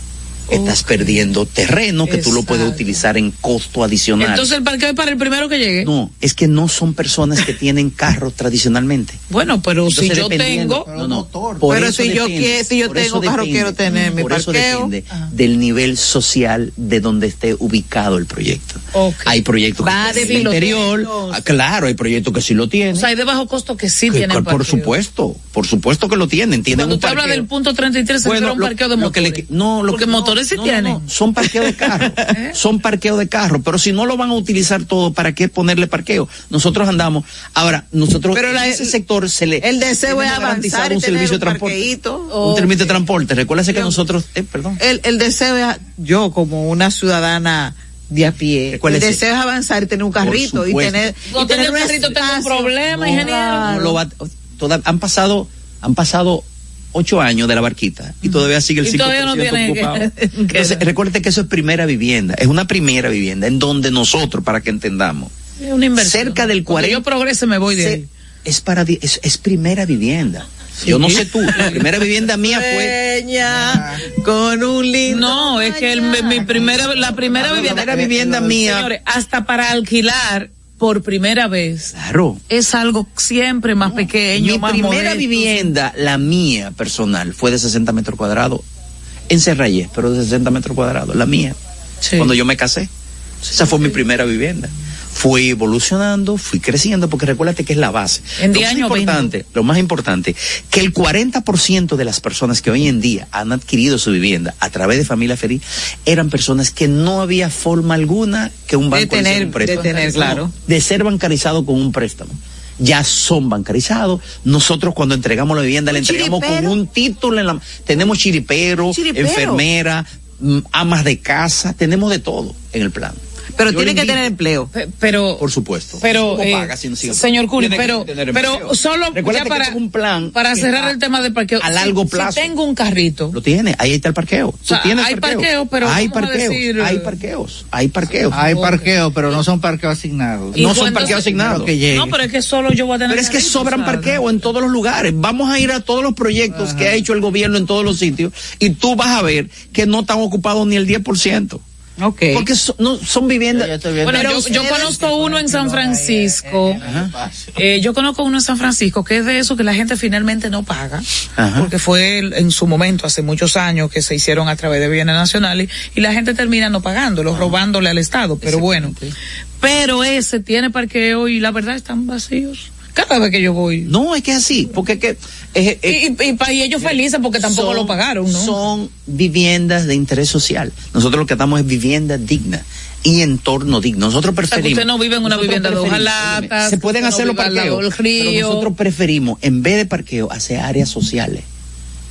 estás perdiendo terreno que Exacto. tú lo puedes utilizar en costo adicional.
Entonces el parqueo es para el primero que llegue.
No, es que no son personas que tienen carro tradicionalmente.
Bueno, pero Entonces, si yo tengo,
no, no,
pero si yo quiero, si yo tengo carro
depende,
quiero tener mi
por
parqueo.
Eso depende Ajá. del nivel social de donde esté ubicado el proyecto.
Okay.
Hay proyectos
Va
que el interior, ah, claro, hay proyectos que sí lo tienen.
O sea, hay de bajo costo que sí
que,
tienen
Por supuesto, por supuesto que lo tienen, tienen
Cuando
un
usted
parqueo.
habla del punto 33 se
bueno,
un parqueo de motores.
Le, no, lo
Porque
que,
motores sí
no,
tienen.
No, son parqueos de carro. ¿Eh? Son parqueos de carro, pero si no lo van a utilizar todo, ¿para qué ponerle parqueo? Nosotros andamos. Ahora, nosotros
pero la,
en ese sector se le
el deseo es avanzar
un servicio
un
de transporte. Un servicio de transporte. Recuérdese que nosotros, eh, perdón.
El, el deseo es yo como una ciudadana de a pie. El deseo es avanzar y tener un carrito y tener,
no
y tener
un carrito tengo un problema,
no,
ingeniero.
No lo va, toda, han pasado, han pasado ocho años de la barquita y todavía sigue el 5%
no
ocupado.
Que,
Entonces, recuerde que eso es primera vivienda, es una primera vivienda en donde nosotros, para que entendamos,
es una inversión.
cerca del 40...
Cuando yo progrese me voy de ahí.
Es, para, es, es primera vivienda. Sí. Yo no sé tú, la primera vivienda mía fue
con un lindo.
No, es que el, mi primera, la primera
la
vivienda,
primera vivienda mía.
Señores, hasta para alquilar por primera vez,
Claro.
es algo siempre más pequeño,
Mi
más
primera
modesto.
vivienda, la mía personal, fue de 60 metros cuadrados en Cerrayes, pero de 60 metros cuadrados, la mía. Cuando yo me casé. Esa fue mi primera vivienda. Fui evolucionando, fui creciendo, porque recuérdate que es la base.
En
lo más
años,
importante, lo más importante, que el 40% de las personas que hoy en día han adquirido su vivienda a través de familia feliz eran personas que no había forma alguna que un banco les
tener-
un préstamo.
de tener, claro.
de ser bancarizado con un préstamo. Ya son bancarizados. Nosotros cuando entregamos la vivienda le entregamos con un título en la tenemos chiripero,
Chiripero.
enfermera, mm, amas de casa, tenemos de todo en el plan.
Pero
Yo
tiene que tener empleo.
Pero,
por supuesto.
pero,
¿Cómo
eh,
paga si no sigue?
señor
que
pero, pero solo ya para,
tengo un plan
para cerrar el tema del parqueo.
a largo
si
plazo.
tengo un carrito.
Lo tiene, ahí está el parqueo. Tú
sea,
tienes
hay parqueo, pero
hay parqueos,
decir,
hay
eh,
parqueos, hay parqueos.
Hay parqueos, pero no son parqueos asignados.
No son parqueos asignados.
que llegue.
No, pero es que solo yo voy a tener
Pero es que sobran
o
parqueos en todos los lugares. Vamos a ir a todos los proyectos que ha hecho el gobierno en todos los sitios y tú vas a ver que no están ocupados ni el 10%.
Ok.
Porque so- no, son viviendas.
Bueno,
Pero
yo, yo conozco uno en San Francisco. Eh, yo conozco uno en San Francisco que es de eso que la gente finalmente no paga.
Ajá.
Porque fue en su momento, hace muchos años, que se hicieron a través de bienes nacionales y la gente termina no pagándolo, robándole al Estado. Pero bueno. Pero ese tiene parqueo y la verdad están vacíos. Cada vez que yo voy.
No, es que es así, porque es que es- es-
Y, ellos felices porque tampoco
son-
lo pagaron, ¿no?
Son viviendas de interés social. Nosotros lo que damos es vivienda digna y entorno digno. Nosotros
O sea,
preferimos.
usted no vive en una vivienda de
Se pueden
usted no
hacer los parqueos. Pero nosotros preferimos, en vez de parqueo, hacer áreas sociales.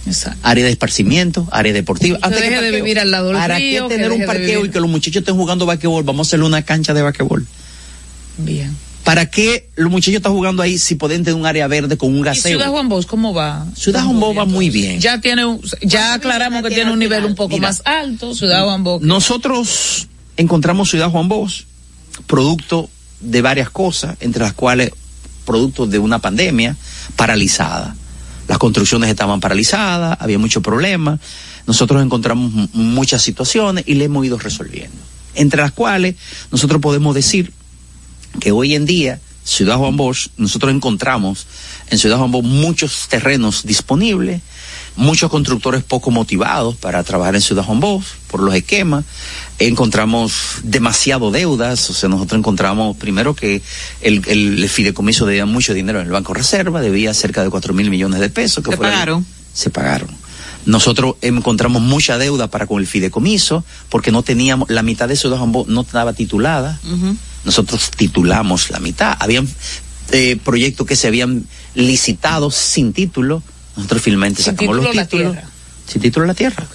Exacto.
Área de esparcimiento, área deportiva.
Que deje de vivir al lado del
¿Para
río,
qué
que
tener un parqueo y que los muchachos estén jugando basquetbol? Vamos a hacerle una cancha de basquetbol.
Bien.
¿Para qué los muchachos están jugando ahí si pueden tener un área verde con un
¿Y
gaseo?
Ciudad Juan Bosch cómo va?
Ciudad Juan Bosch va muy bien.
Ya tiene un- ya aclaramos que tiene un nivel un poco
Mira.
más alto, Ciudad Juan Bosch.
Nosotros encontramos Ciudad Juan Bosch producto de varias cosas, entre las cuales producto de una pandemia paralizada. Las construcciones estaban paralizadas, había muchos problemas. Nosotros encontramos muchas situaciones y le hemos ido resolviendo. Entre las cuales nosotros podemos decir que hoy en día Ciudad Juan Bosch, nosotros encontramos en Ciudad Juan Bosch muchos terrenos disponibles, muchos constructores poco motivados para trabajar en Ciudad Juan Bosch por los esquemas, encontramos demasiado deudas, o sea, nosotros encontramos primero que el, el, el fideicomiso debía mucho dinero en el Banco Reserva, debía cerca de cuatro mil millones de pesos. Que
¿Se pagaron?
se pagaron. Nosotros encontramos mucha deuda para con el fideicomiso porque no teníamos, la mitad de Juan Bosch no estaba titulada. Nosotros titulamos la mitad. Habían eh, proyectos que se habían licitado sin título. Nosotros finalmente sacamos los títulos. Sin título de la tierra.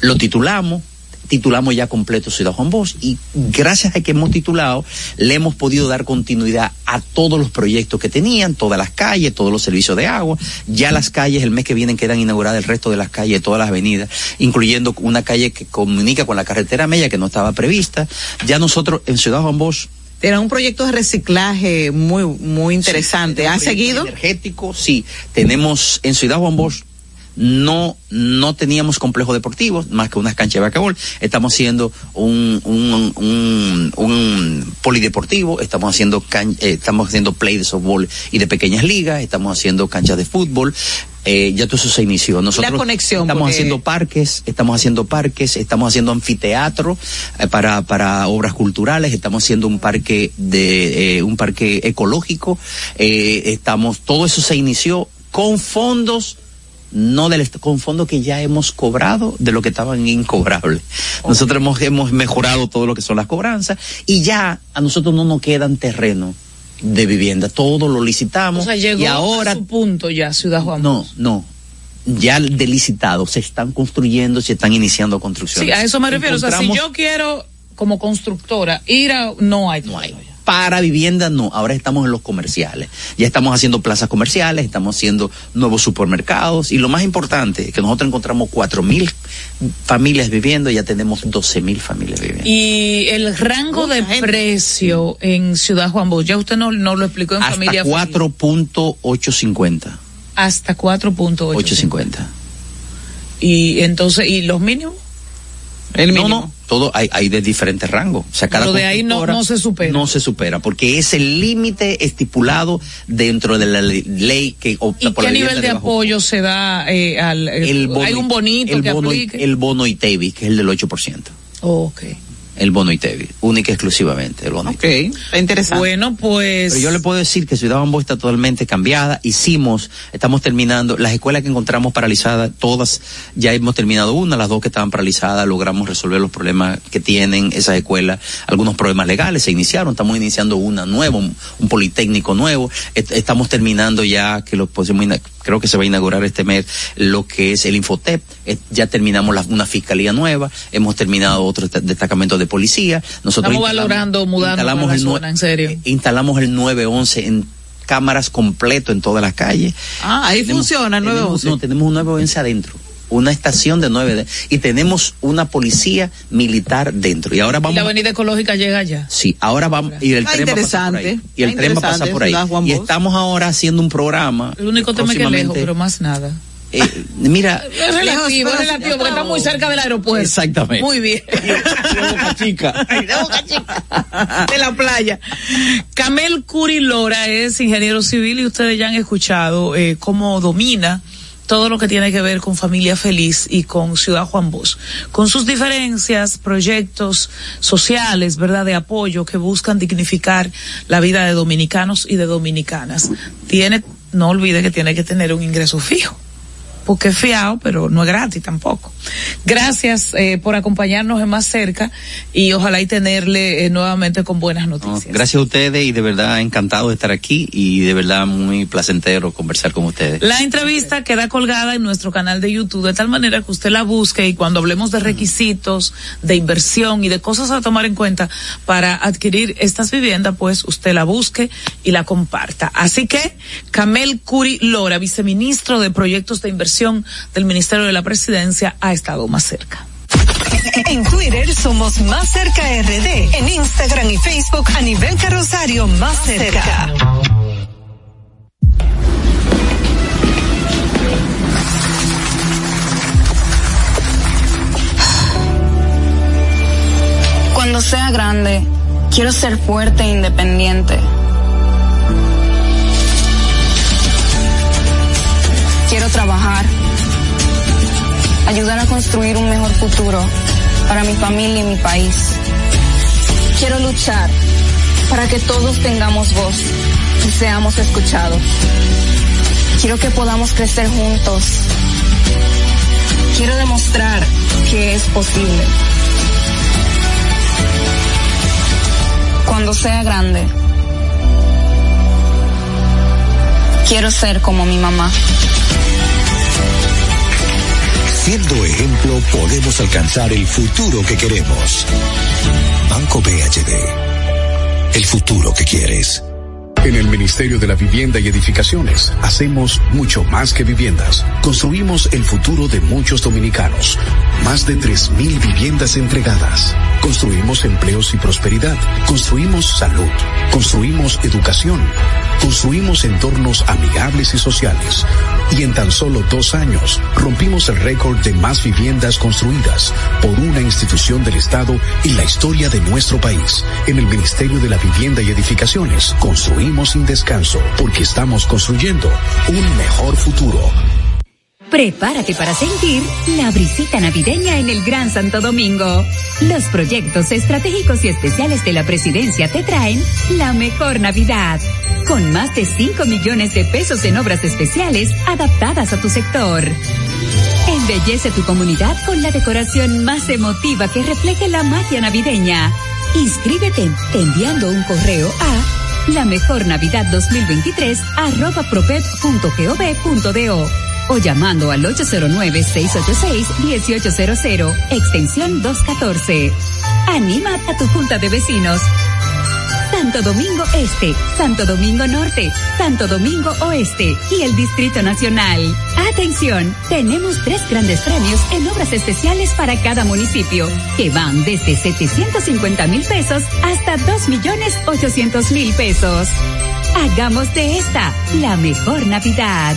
Lo titulamos, titulamos ya completo Ciudad Juan Bosch y gracias a que hemos titulado le hemos podido dar continuidad a todos los proyectos que tenían, todas las calles, todos los servicios de agua. Ya las calles el mes que viene quedan inauguradas el resto de las calles, todas las avenidas, incluyendo una calle que comunica con la carretera Mella que no estaba prevista. Ya nosotros en Ciudad Juan Bosch
Era un proyecto de reciclaje muy, muy interesante. ¿Ha seguido?
Energético, sí. Tenemos en Ciudad Juan Bosch no no teníamos complejo deportivo más que unas canchas de basquetbol. Estamos haciendo un un, un, un polideportivo estamos haciendo can- eh, estamos haciendo play de softball y de pequeñas ligas estamos haciendo canchas de fútbol. Eh, ya todo eso se inició. Nosotros
conexión,
estamos
porque-
haciendo parques estamos haciendo parques estamos haciendo anfiteatro eh, para para obras culturales estamos haciendo un parque de eh, un parque ecológico. Estamos todo eso se inició con fondos no del con fondos que ya hemos cobrado de lo que estaban incobrables. Nosotros hemos, hemos mejorado todo lo que son las cobranzas y ya a nosotros no nos quedan terreno de vivienda, todo lo licitamos
O sea, llegó
y ahora
a su punto ya Ciudad Juan
no, no. Ya de licitado se están construyendo, se están iniciando construcciones.
Sí, a eso me refiero. O sea, si yo quiero como constructora ir a no hay no hay
para vivienda no, ahora estamos en los comerciales. Ya estamos haciendo plazas comerciales, estamos haciendo nuevos supermercados y lo más importante, que nosotros encontramos cuatro mil familias viviendo, ya tenemos doce mil familias viviendo.
Y el rango de precio en Ciudad Juan Bosch, ya usted no, no lo explicó en
Hasta
familia. Feliz.
4.850.
Hasta 4.8.
850.
Y entonces, ¿y los mínimos?
El no, no, todo hay, hay de diferentes rangos. O sea, cada
Pero de ahí no, no se supera.
No se supera, porque es el límite estipulado dentro de la le- ley que opta
¿Y
por
qué
la
nivel de apoyo se da eh, al... eh,
el bono
hay un bonito
el
que
bono
aplique?
El bono ITEVI, que es el del 8%.
Oh, ok.
El bono ITEVI, única y exclusivamente el bono
Ok, interesante.
Bueno, pues...
Pero yo le puedo decir que Ciudad Bambó está totalmente cambiada. Hicimos, estamos terminando, las escuelas que encontramos paralizadas, todas ya hemos terminado una, las dos que estaban paralizadas, logramos resolver los problemas que tienen esas escuelas, algunos problemas legales se iniciaron, estamos iniciando una nueva, un, un politécnico nuevo, Est- estamos terminando ya, que lo creo que se va a inaugurar este mes, lo que es el Infotep, Eh, ya terminamos la- una fiscalía nueva, hemos terminado otro desta- destacamento de policía, nosotros
Estamos
instalamos-
valorando mudarnos
instalamos
para la
el
zona, en serio.
instalamos el 911 en cámaras completo en todas las calles.
Ah, ahí
Tenemos-
funciona el
tenemos-
911.
No, tenemos un 911 adentro. Una estación de 9 de- y tenemos una policía militar dentro. Y ahora
Y
vamos
la avenida ecológica llega allá.
Sí, ahora vamos y el
Está
tren va a pasar por ahí. Y el
está
tren va a pasar por ahí. Y estamos ahora haciendo un programa.
El único tema que lejos, pero más nada.
Eh, mira,
Es relativo, es relativo, porque está muy cerca del aeropuerto.
Exactamente.
Muy bien.
chica.
de la playa. Camel Curi Lora es ingeniero civil y ustedes ya han escuchado eh, cómo domina todo lo que tiene que ver con Familia Feliz y con Ciudad Juan Bosch, con sus diferencias, proyectos sociales, ¿verdad?, de apoyo que buscan dignificar la vida de dominicanos y de dominicanas. Tiene, no olvide que tiene que tener un ingreso fijo porque es fiado, pero no es gratis tampoco. Gracias eh, por acompañarnos en más cerca y ojalá y tenerle eh, nuevamente con buenas
No,
noticias.
gracias a ustedes y de verdad encantado de estar aquí y de verdad muy placentero conversar con ustedes.
La entrevista queda colgada en nuestro canal de YouTube de tal manera que usted la busque y cuando hablemos de requisitos, de inversión y de cosas a tomar en cuenta para adquirir estas viviendas, pues usted la busque y la comparta. Así que, Camel Curi Lora, viceministro de Proyectos de Inversión del Ministerio de la Presidencia, ha estado más cerca.
En Twitter somos Más Cerca RD. En Instagram y Facebook a nivel carrosario Más Cerca.
Cuando sea grande, quiero ser fuerte e independiente. Trabajar, ayudar a construir un mejor futuro para mi familia y mi país. Quiero luchar para que todos tengamos voz y seamos escuchados. Quiero que podamos crecer juntos. Quiero demostrar que es posible. Cuando sea grande, quiero ser como mi mamá.
Siendo ejemplo, podemos alcanzar el futuro que queremos. Banco BHD. El futuro que quieres.
En el Ministerio de la Vivienda y Edificaciones hacemos mucho más que viviendas. Construimos el futuro de muchos dominicanos. Más de 3.000 viviendas entregadas. Construimos empleos y prosperidad. Construimos salud. Construimos educación. Construimos entornos amigables y sociales. Y en tan solo dos años rompimos el récord de más viviendas construidas por una institución del Estado en la historia de nuestro país. En el Ministerio de la Vivienda y Edificaciones construimos sin descanso porque estamos construyendo un mejor futuro.
Prepárate para sentir la brisita navideña en el Gran Santo Domingo. Los proyectos estratégicos y especiales de la presidencia te traen la mejor Navidad, con más de 5 millones de pesos en obras especiales adaptadas a tu sector. Embellece tu comunidad con la decoración más emotiva que refleje la magia navideña. Inscríbete enviando un correo a la mejor Navidad 2023 arroba o llamando al 809-686-1800, extensión 214. Anima a tu junta de vecinos. Santo Domingo Este, Santo Domingo Norte, Santo Domingo Oeste y el Distrito Nacional. Atención, tenemos tres grandes premios en obras especiales para cada municipio, que van desde 750 mil pesos hasta 2 millones 800 mil pesos. Hagamos de esta la mejor Navidad.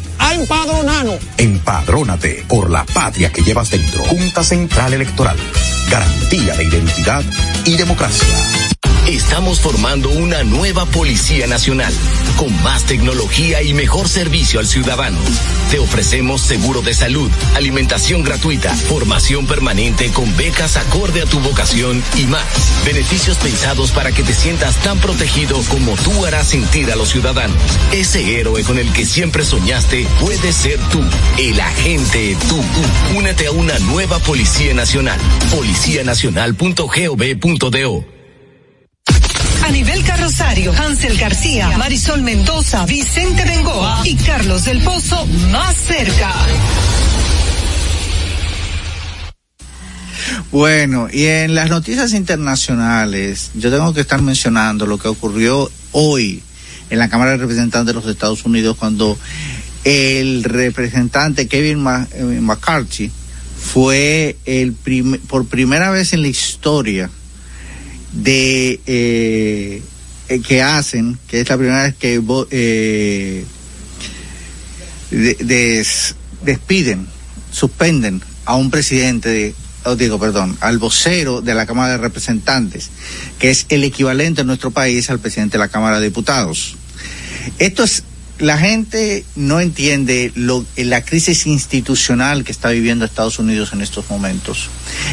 a empadronarnos.
Empadrónate por la patria que llevas dentro. Junta Central Electoral. Garantía de identidad y democracia.
Estamos formando una nueva Policía Nacional, con más tecnología y mejor servicio al ciudadano. Te ofrecemos seguro de salud, alimentación gratuita, formación permanente con becas acorde a tu vocación y más. Beneficios pensados para que te sientas tan protegido como tú harás sentir a los ciudadanos. Ese héroe con el que siempre soñaste puede ser tú, el agente tú. Únete a una nueva Policía Nacional. Policianacional.gov.do
Anibel Carrosario, Hansel García, Marisol Mendoza, Vicente Bengoa y Carlos del Pozo más cerca.
Bueno, y en las noticias internacionales, yo tengo que estar mencionando lo que ocurrió hoy en la Cámara de Representantes de los Estados Unidos cuando el representante Kevin McCarthy fue el por primera vez en la historia de eh, que hacen, que es la primera vez que eh, de, des, despiden, suspenden a un presidente de, oh, digo, perdón, al vocero de la Cámara de Representantes, que es el equivalente en nuestro país al presidente de la Cámara de Diputados. Esto es la gente no entiende lo, la crisis institucional que está viviendo Estados Unidos en estos momentos,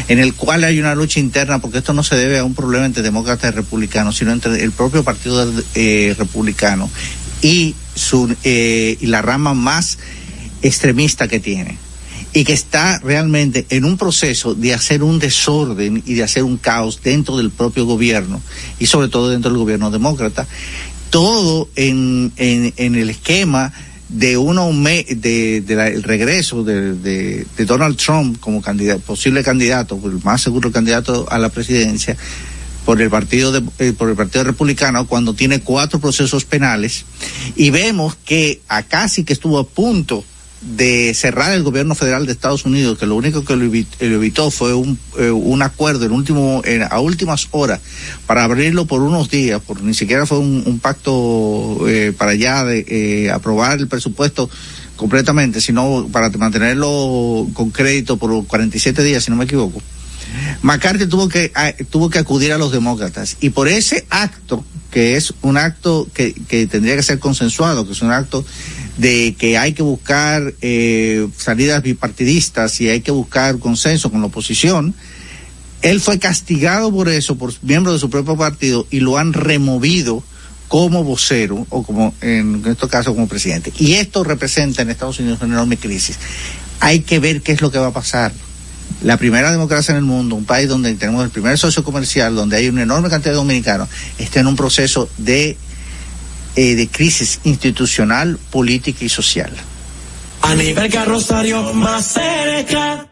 en el cual hay una lucha interna, porque esto no se debe a un problema entre demócratas y republicanos, sino entre el propio partido eh, republicano y, su, eh, y la rama más extremista que tiene y que está realmente en un proceso de hacer un desorden y de hacer un caos dentro del propio gobierno y sobre todo dentro del gobierno demócrata todo en, en, en el esquema de uno de, la, el regreso de, de, Donald Trump como candidato, posible candidato, el más seguro candidato a la presidencia por el partido de, eh, por el partido republicano cuando tiene cuatro procesos penales. Y vemos que a casi que estuvo a punto de cerrar el gobierno federal de Estados Unidos, que lo único que lo evitó, fue un, eh, un acuerdo en último, en, a últimas horas para abrirlo por unos días, porque ni siquiera fue un, un pacto eh, para ya de eh, aprobar el presupuesto completamente, sino para mantenerlo con crédito por 47 días, si no me equivoco. McCarthy tuvo que a, tuvo que acudir a los demócratas y por ese acto que es un acto que, que tendría que ser consensuado, que es un acto de que hay que buscar eh, salidas bipartidistas y hay que buscar consenso con la oposición. Él fue castigado por eso, por miembros de su propio partido, y lo han removido como vocero, o como en este caso como presidente. Y esto representa en Estados Unidos una enorme crisis. Hay que ver qué es lo que va a pasar. La primera democracia en el mundo, un país donde tenemos el primer socio comercial, donde hay una enorme cantidad de dominicanos, está en un proceso de eh, de crisis institucional, política y social.
A nivel carrosario más cerca.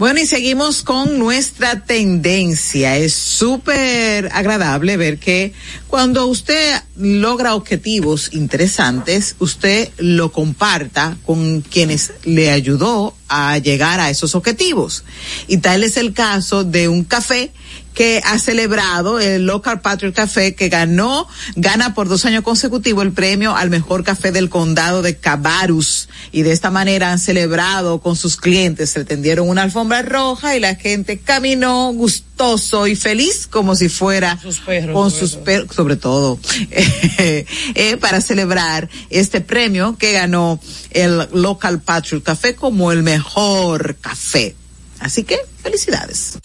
Bueno, y seguimos con nuestra tendencia. Es súper agradable ver que cuando usted logra objetivos interesantes, usted lo comparta con quienes le ayudó a llegar a esos objetivos. Y tal es el caso de un café que ha celebrado el Local Patriot Café que ganó, gana por dos años consecutivos el premio al mejor café del condado de Cabarrus y de esta manera han celebrado con sus clientes, se tendieron una alfombra roja y la gente caminó gustoso y feliz como si fuera con sus perros, sobre todo, eh, para celebrar este premio que ganó el Local Patriot Café como el mejor café. Así que felicidades.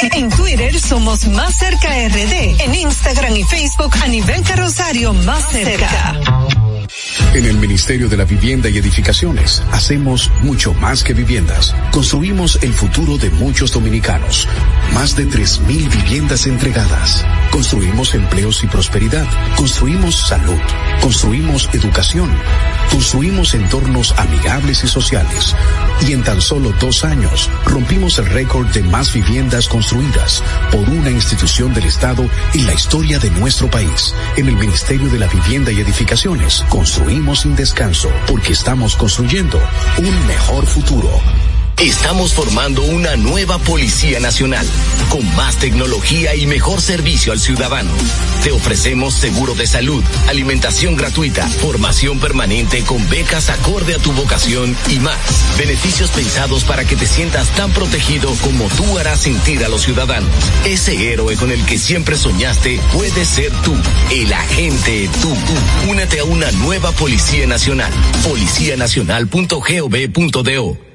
En Twitter somos Más Cerca RD. En Instagram y Facebook a nivel carrosario Más Cerca.
En el Ministerio de la Vivienda y Edificaciones hacemos mucho más que viviendas. Construimos el futuro de muchos dominicanos. Más de 3.000 viviendas entregadas. Construimos empleos y prosperidad. Construimos salud. Construimos educación. Construimos entornos amigables y sociales. Y en tan solo dos años rompimos el récord de más viviendas construidas por una institución del Estado en la historia de nuestro país. En el Ministerio de la Vivienda y Edificaciones construimos sin descanso porque estamos construyendo un mejor futuro.
Estamos formando una nueva Policía Nacional, con más tecnología y mejor servicio al ciudadano. Te ofrecemos seguro de salud, alimentación gratuita, formación permanente con becas acorde a tu vocación y más. Beneficios pensados para que te sientas tan protegido como tú harás sentir a los ciudadanos. Ese héroe con el que siempre soñaste puede ser tú, el agente tú. Únete a una nueva Policía Nacional. Policianacional.gov.do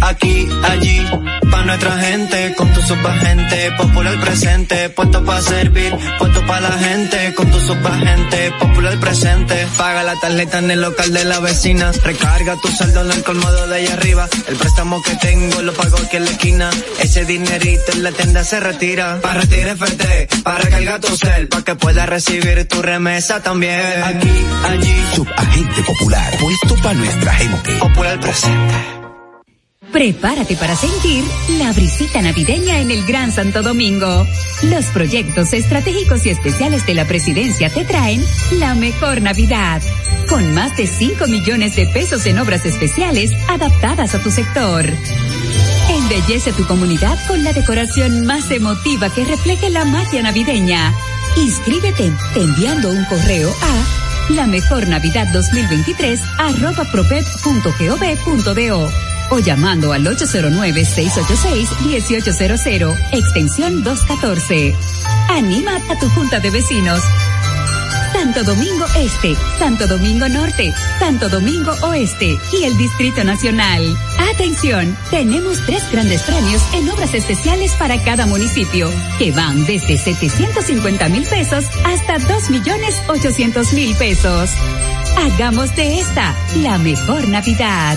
Aquí, allí, pa' nuestra gente, con tu subagente, popular presente, puesto pa' servir, puesto pa' la gente, con tu subagente, popular presente, paga la tarjeta en el local de la vecina, recarga tu saldo en el colmado de allá arriba, el préstamo que tengo lo pago aquí en la esquina, ese dinerito en la tienda se retira, pa' retirar FT, pa' recargar tu cel, pa' que puedas recibir tu remesa también, aquí, allí,
Subagente Popular, puesto para nuestra gente.
popular presente.
Prepárate para sentir la brisita navideña en el Gran Santo Domingo. Los proyectos estratégicos y especiales de la presidencia te traen la mejor Navidad. Con más de 5 millones de pesos en obras especiales adaptadas a tu sector. Embellece tu comunidad con la decoración más emotiva que refleje la magia navideña. Inscríbete enviando un correo a la mejor Navidad 2023 arroba o llamando al 809-686-1800, extensión 214. Anima a tu junta de vecinos. Santo Domingo Este, Santo Domingo Norte, Santo Domingo Oeste y el Distrito Nacional. Atención, tenemos tres grandes premios en obras especiales para cada municipio, que van desde 750 mil pesos hasta 2 millones 800 mil pesos. Hagamos de esta la mejor Navidad.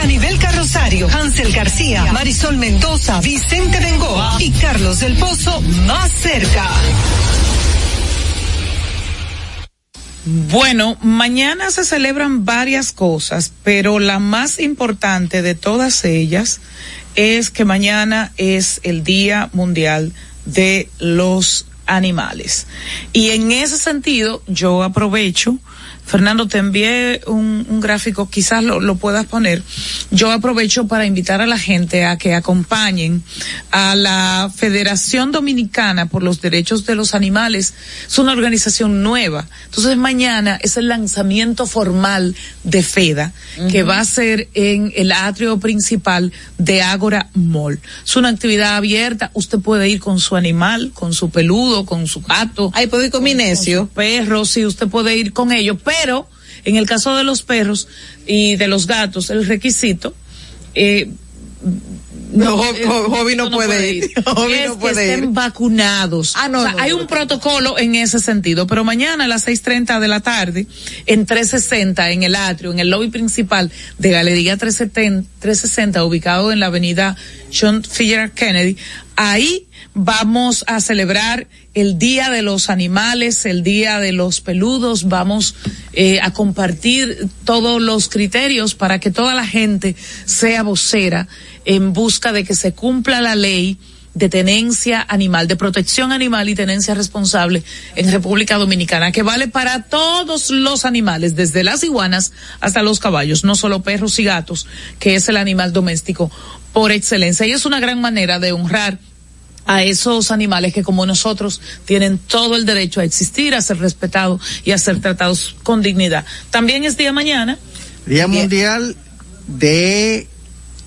A nivel carrosario, Hansel García, Marisol Mendoza, Vicente Bengoa y Carlos del Pozo más cerca.
Bueno, mañana se celebran varias cosas, pero la más importante de todas ellas es que mañana es el Día Mundial de los Animales. Y en ese sentido, yo aprovecho Fernando, te envié un, un gráfico, quizás lo, lo, puedas poner. Yo aprovecho para invitar a la gente a que acompañen a la Federación Dominicana por los Derechos de los Animales. Es una organización nueva. Entonces mañana es el lanzamiento formal de FEDA, uh -huh. que va a ser en el atrio principal de Ágora Mall. Es una actividad abierta. Usted puede ir con su animal, con su peludo, con su gato.
Ahí puede ir con, con mi necio.
Con su perro, sí, usted puede ir con ellos pero en el caso de los perros y de los gatos, el requisito, eh,
no, Jovi no, no, puede ir.
Jovi es
no puede
que estén
ir.
vacunados.
Ah, no,
o sea, hay un protocolo en ese sentido, pero mañana a las 6.30 de la tarde, en 360, en el atrio, en el lobby principal de Galería 370, 360, ubicado en la avenida John F. Kennedy, ahí vamos a celebrar el Día de los Animales, el Día de los Peludos, vamos eh, a compartir todos los criterios para que toda la gente sea vocera en busca de que se cumpla la ley de tenencia animal, de protección animal y tenencia responsable en República Dominicana, que vale para todos los animales, desde las iguanas hasta los caballos, no solo perros y gatos, que es el animal doméstico por excelencia. Y es una gran manera de honrar a esos animales que como nosotros tienen todo el derecho a existir, a ser respetados y a ser tratados con dignidad. También es día mañana.
Día Mundial de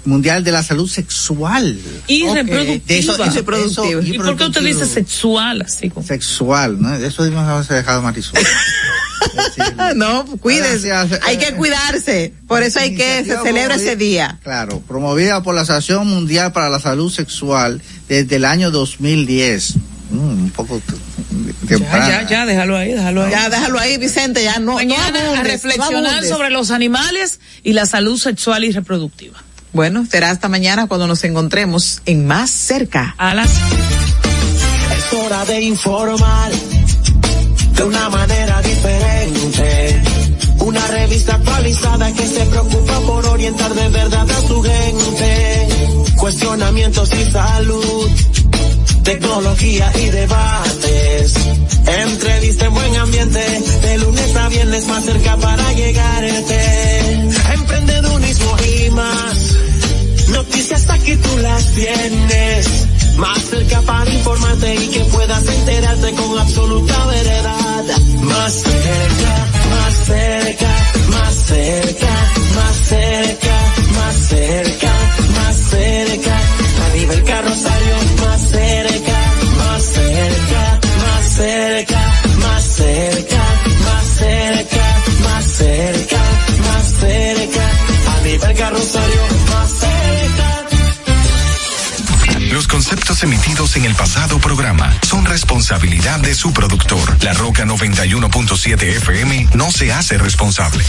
Mundial de la Salud Sexual.
Y
Ok.
reproductiva.
De eso- eso-
¿Y por qué usted dice sexual así? como?
Sexual, ¿no? Eso haberse dejado Marisol.
no, cuídese. Hay que cuidarse. Por eso hay que, se celebra ese día.
Claro, promovida por la Asociación Mundial para la Salud Sexual desde el año 2010. Mm, un poco
Ya,
temprano.
ya, ya, déjalo ahí, déjalo ahí.
Ya, déjalo ahí, Vicente, ya no,
Mañana
no abundes,
a reflexionar sobre los animales y la salud sexual y reproductiva.
Bueno, será hasta mañana cuando nos encontremos en Más Cerca.
A las
Es hora de informar de una manera diferente. Una revista actualizada que se preocupa por orientar de verdad a su gente. Cuestionamientos y salud, tecnología y debates. Entrevista en buen ambiente, de lunes a viernes más cerca para llegarte. Emprendedurismo y más. Noticias aquí tú las tienes. Más cerca para informarte y que puedas enterarte con absoluta veredad. Más cerca, más cerca, más cerca, más cerca, más cerca, más cerca. A nivel carrosario, más cerca, más cerca, más cerca, más cerca, más cerca, más cerca, más cerca. A nivel carrosario, más cerca.
Conceptos emitidos en el pasado programa son responsabilidad de su productor. La Roca 91.7 FM no se hace responsable.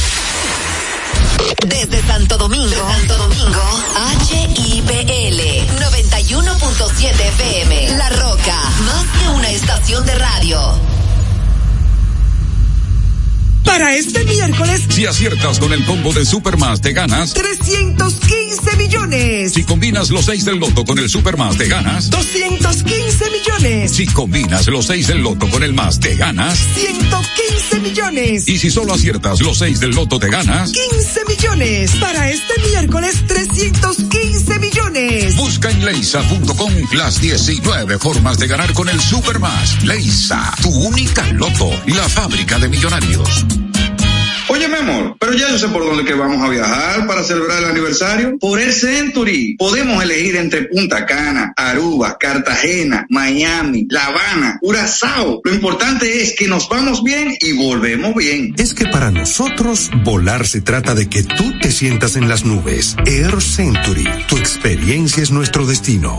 Desde Santo Domingo, Santo Domingo, HIPL 91.7 FM. La Roca, más que una estación de radio.
Para este miércoles,
Si aciertas con el combo de Supermas, te ganas.
315 millones.
Si combinas los seis del loto con el Supermas, te ganas.
215 millones.
Si combinas los seis del loto con el más, te ganas.
115 millones.
Y si solo aciertas los seis del loto, te ganas.
15 millones. Para este miércoles, 315 millones.
Busca en leisa.com las 19 formas de ganar con el Supermas. Leisa, tu única loto, la fábrica de millonarios.
Pero ya yo sé por dónde que vamos a viajar para celebrar el aniversario. Por el Century. Podemos elegir entre Punta Cana, Aruba, Cartagena, Miami, La Habana, Curazao. Lo importante es que nos vamos bien y volvemos bien.
Es que para nosotros volar se trata de que tú te sientas en las nubes. Air Century, tu experiencia es nuestro destino.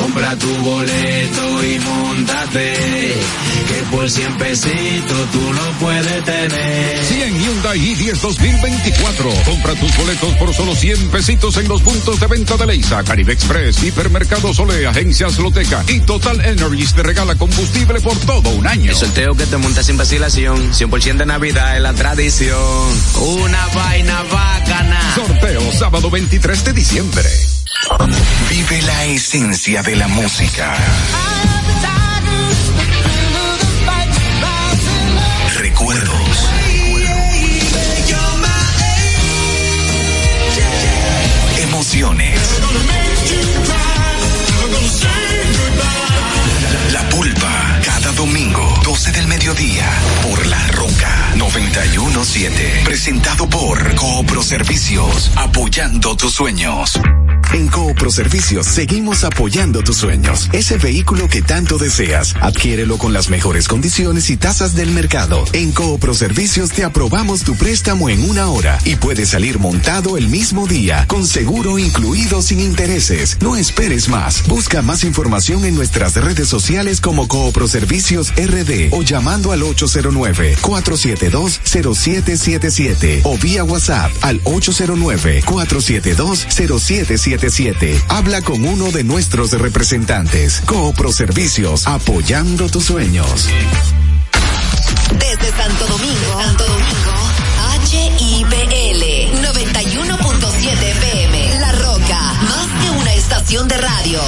Compra tu boleto y montate, que por 100 pesitos tú lo puedes tener.
100 Hyundai i10 2024. Compra tus boletos por solo 100 pesitos en los puntos de venta de Leisa, Caribe Express, Hipermercado Sole, Agencias Loteca y Total Energies te regala combustible por todo un año.
El sorteo que te monta sin vacilación, 100% de Navidad es la tradición. Una vaina bacana.
Sorteo sábado 23 de diciembre.
Vive la esencia de la música. Recuerdos. Emociones. La pulpa, cada domingo, 12 del mediodía, por La Roca 917. Presentado por Coopro Servicios, apoyando tus sueños.
En Coopro Servicios seguimos apoyando tus sueños. Ese vehículo que tanto deseas, adquiérelo con las mejores condiciones y tasas del mercado. En Coopro Servicios te aprobamos tu préstamo en una hora y puedes salir montado el mismo día, con seguro incluido sin intereses. No esperes más. Busca más información en nuestras redes sociales como Coopro Servicios RD o llamando al 809-472-0777 o vía WhatsApp al 809-472-0777. Habla con uno de nuestros representantes. Coopro Servicios, apoyando tus sueños.
Desde Santo Domingo, Santo Domingo, HIPL 91.7 PM, La Roca, más que una estación de radio.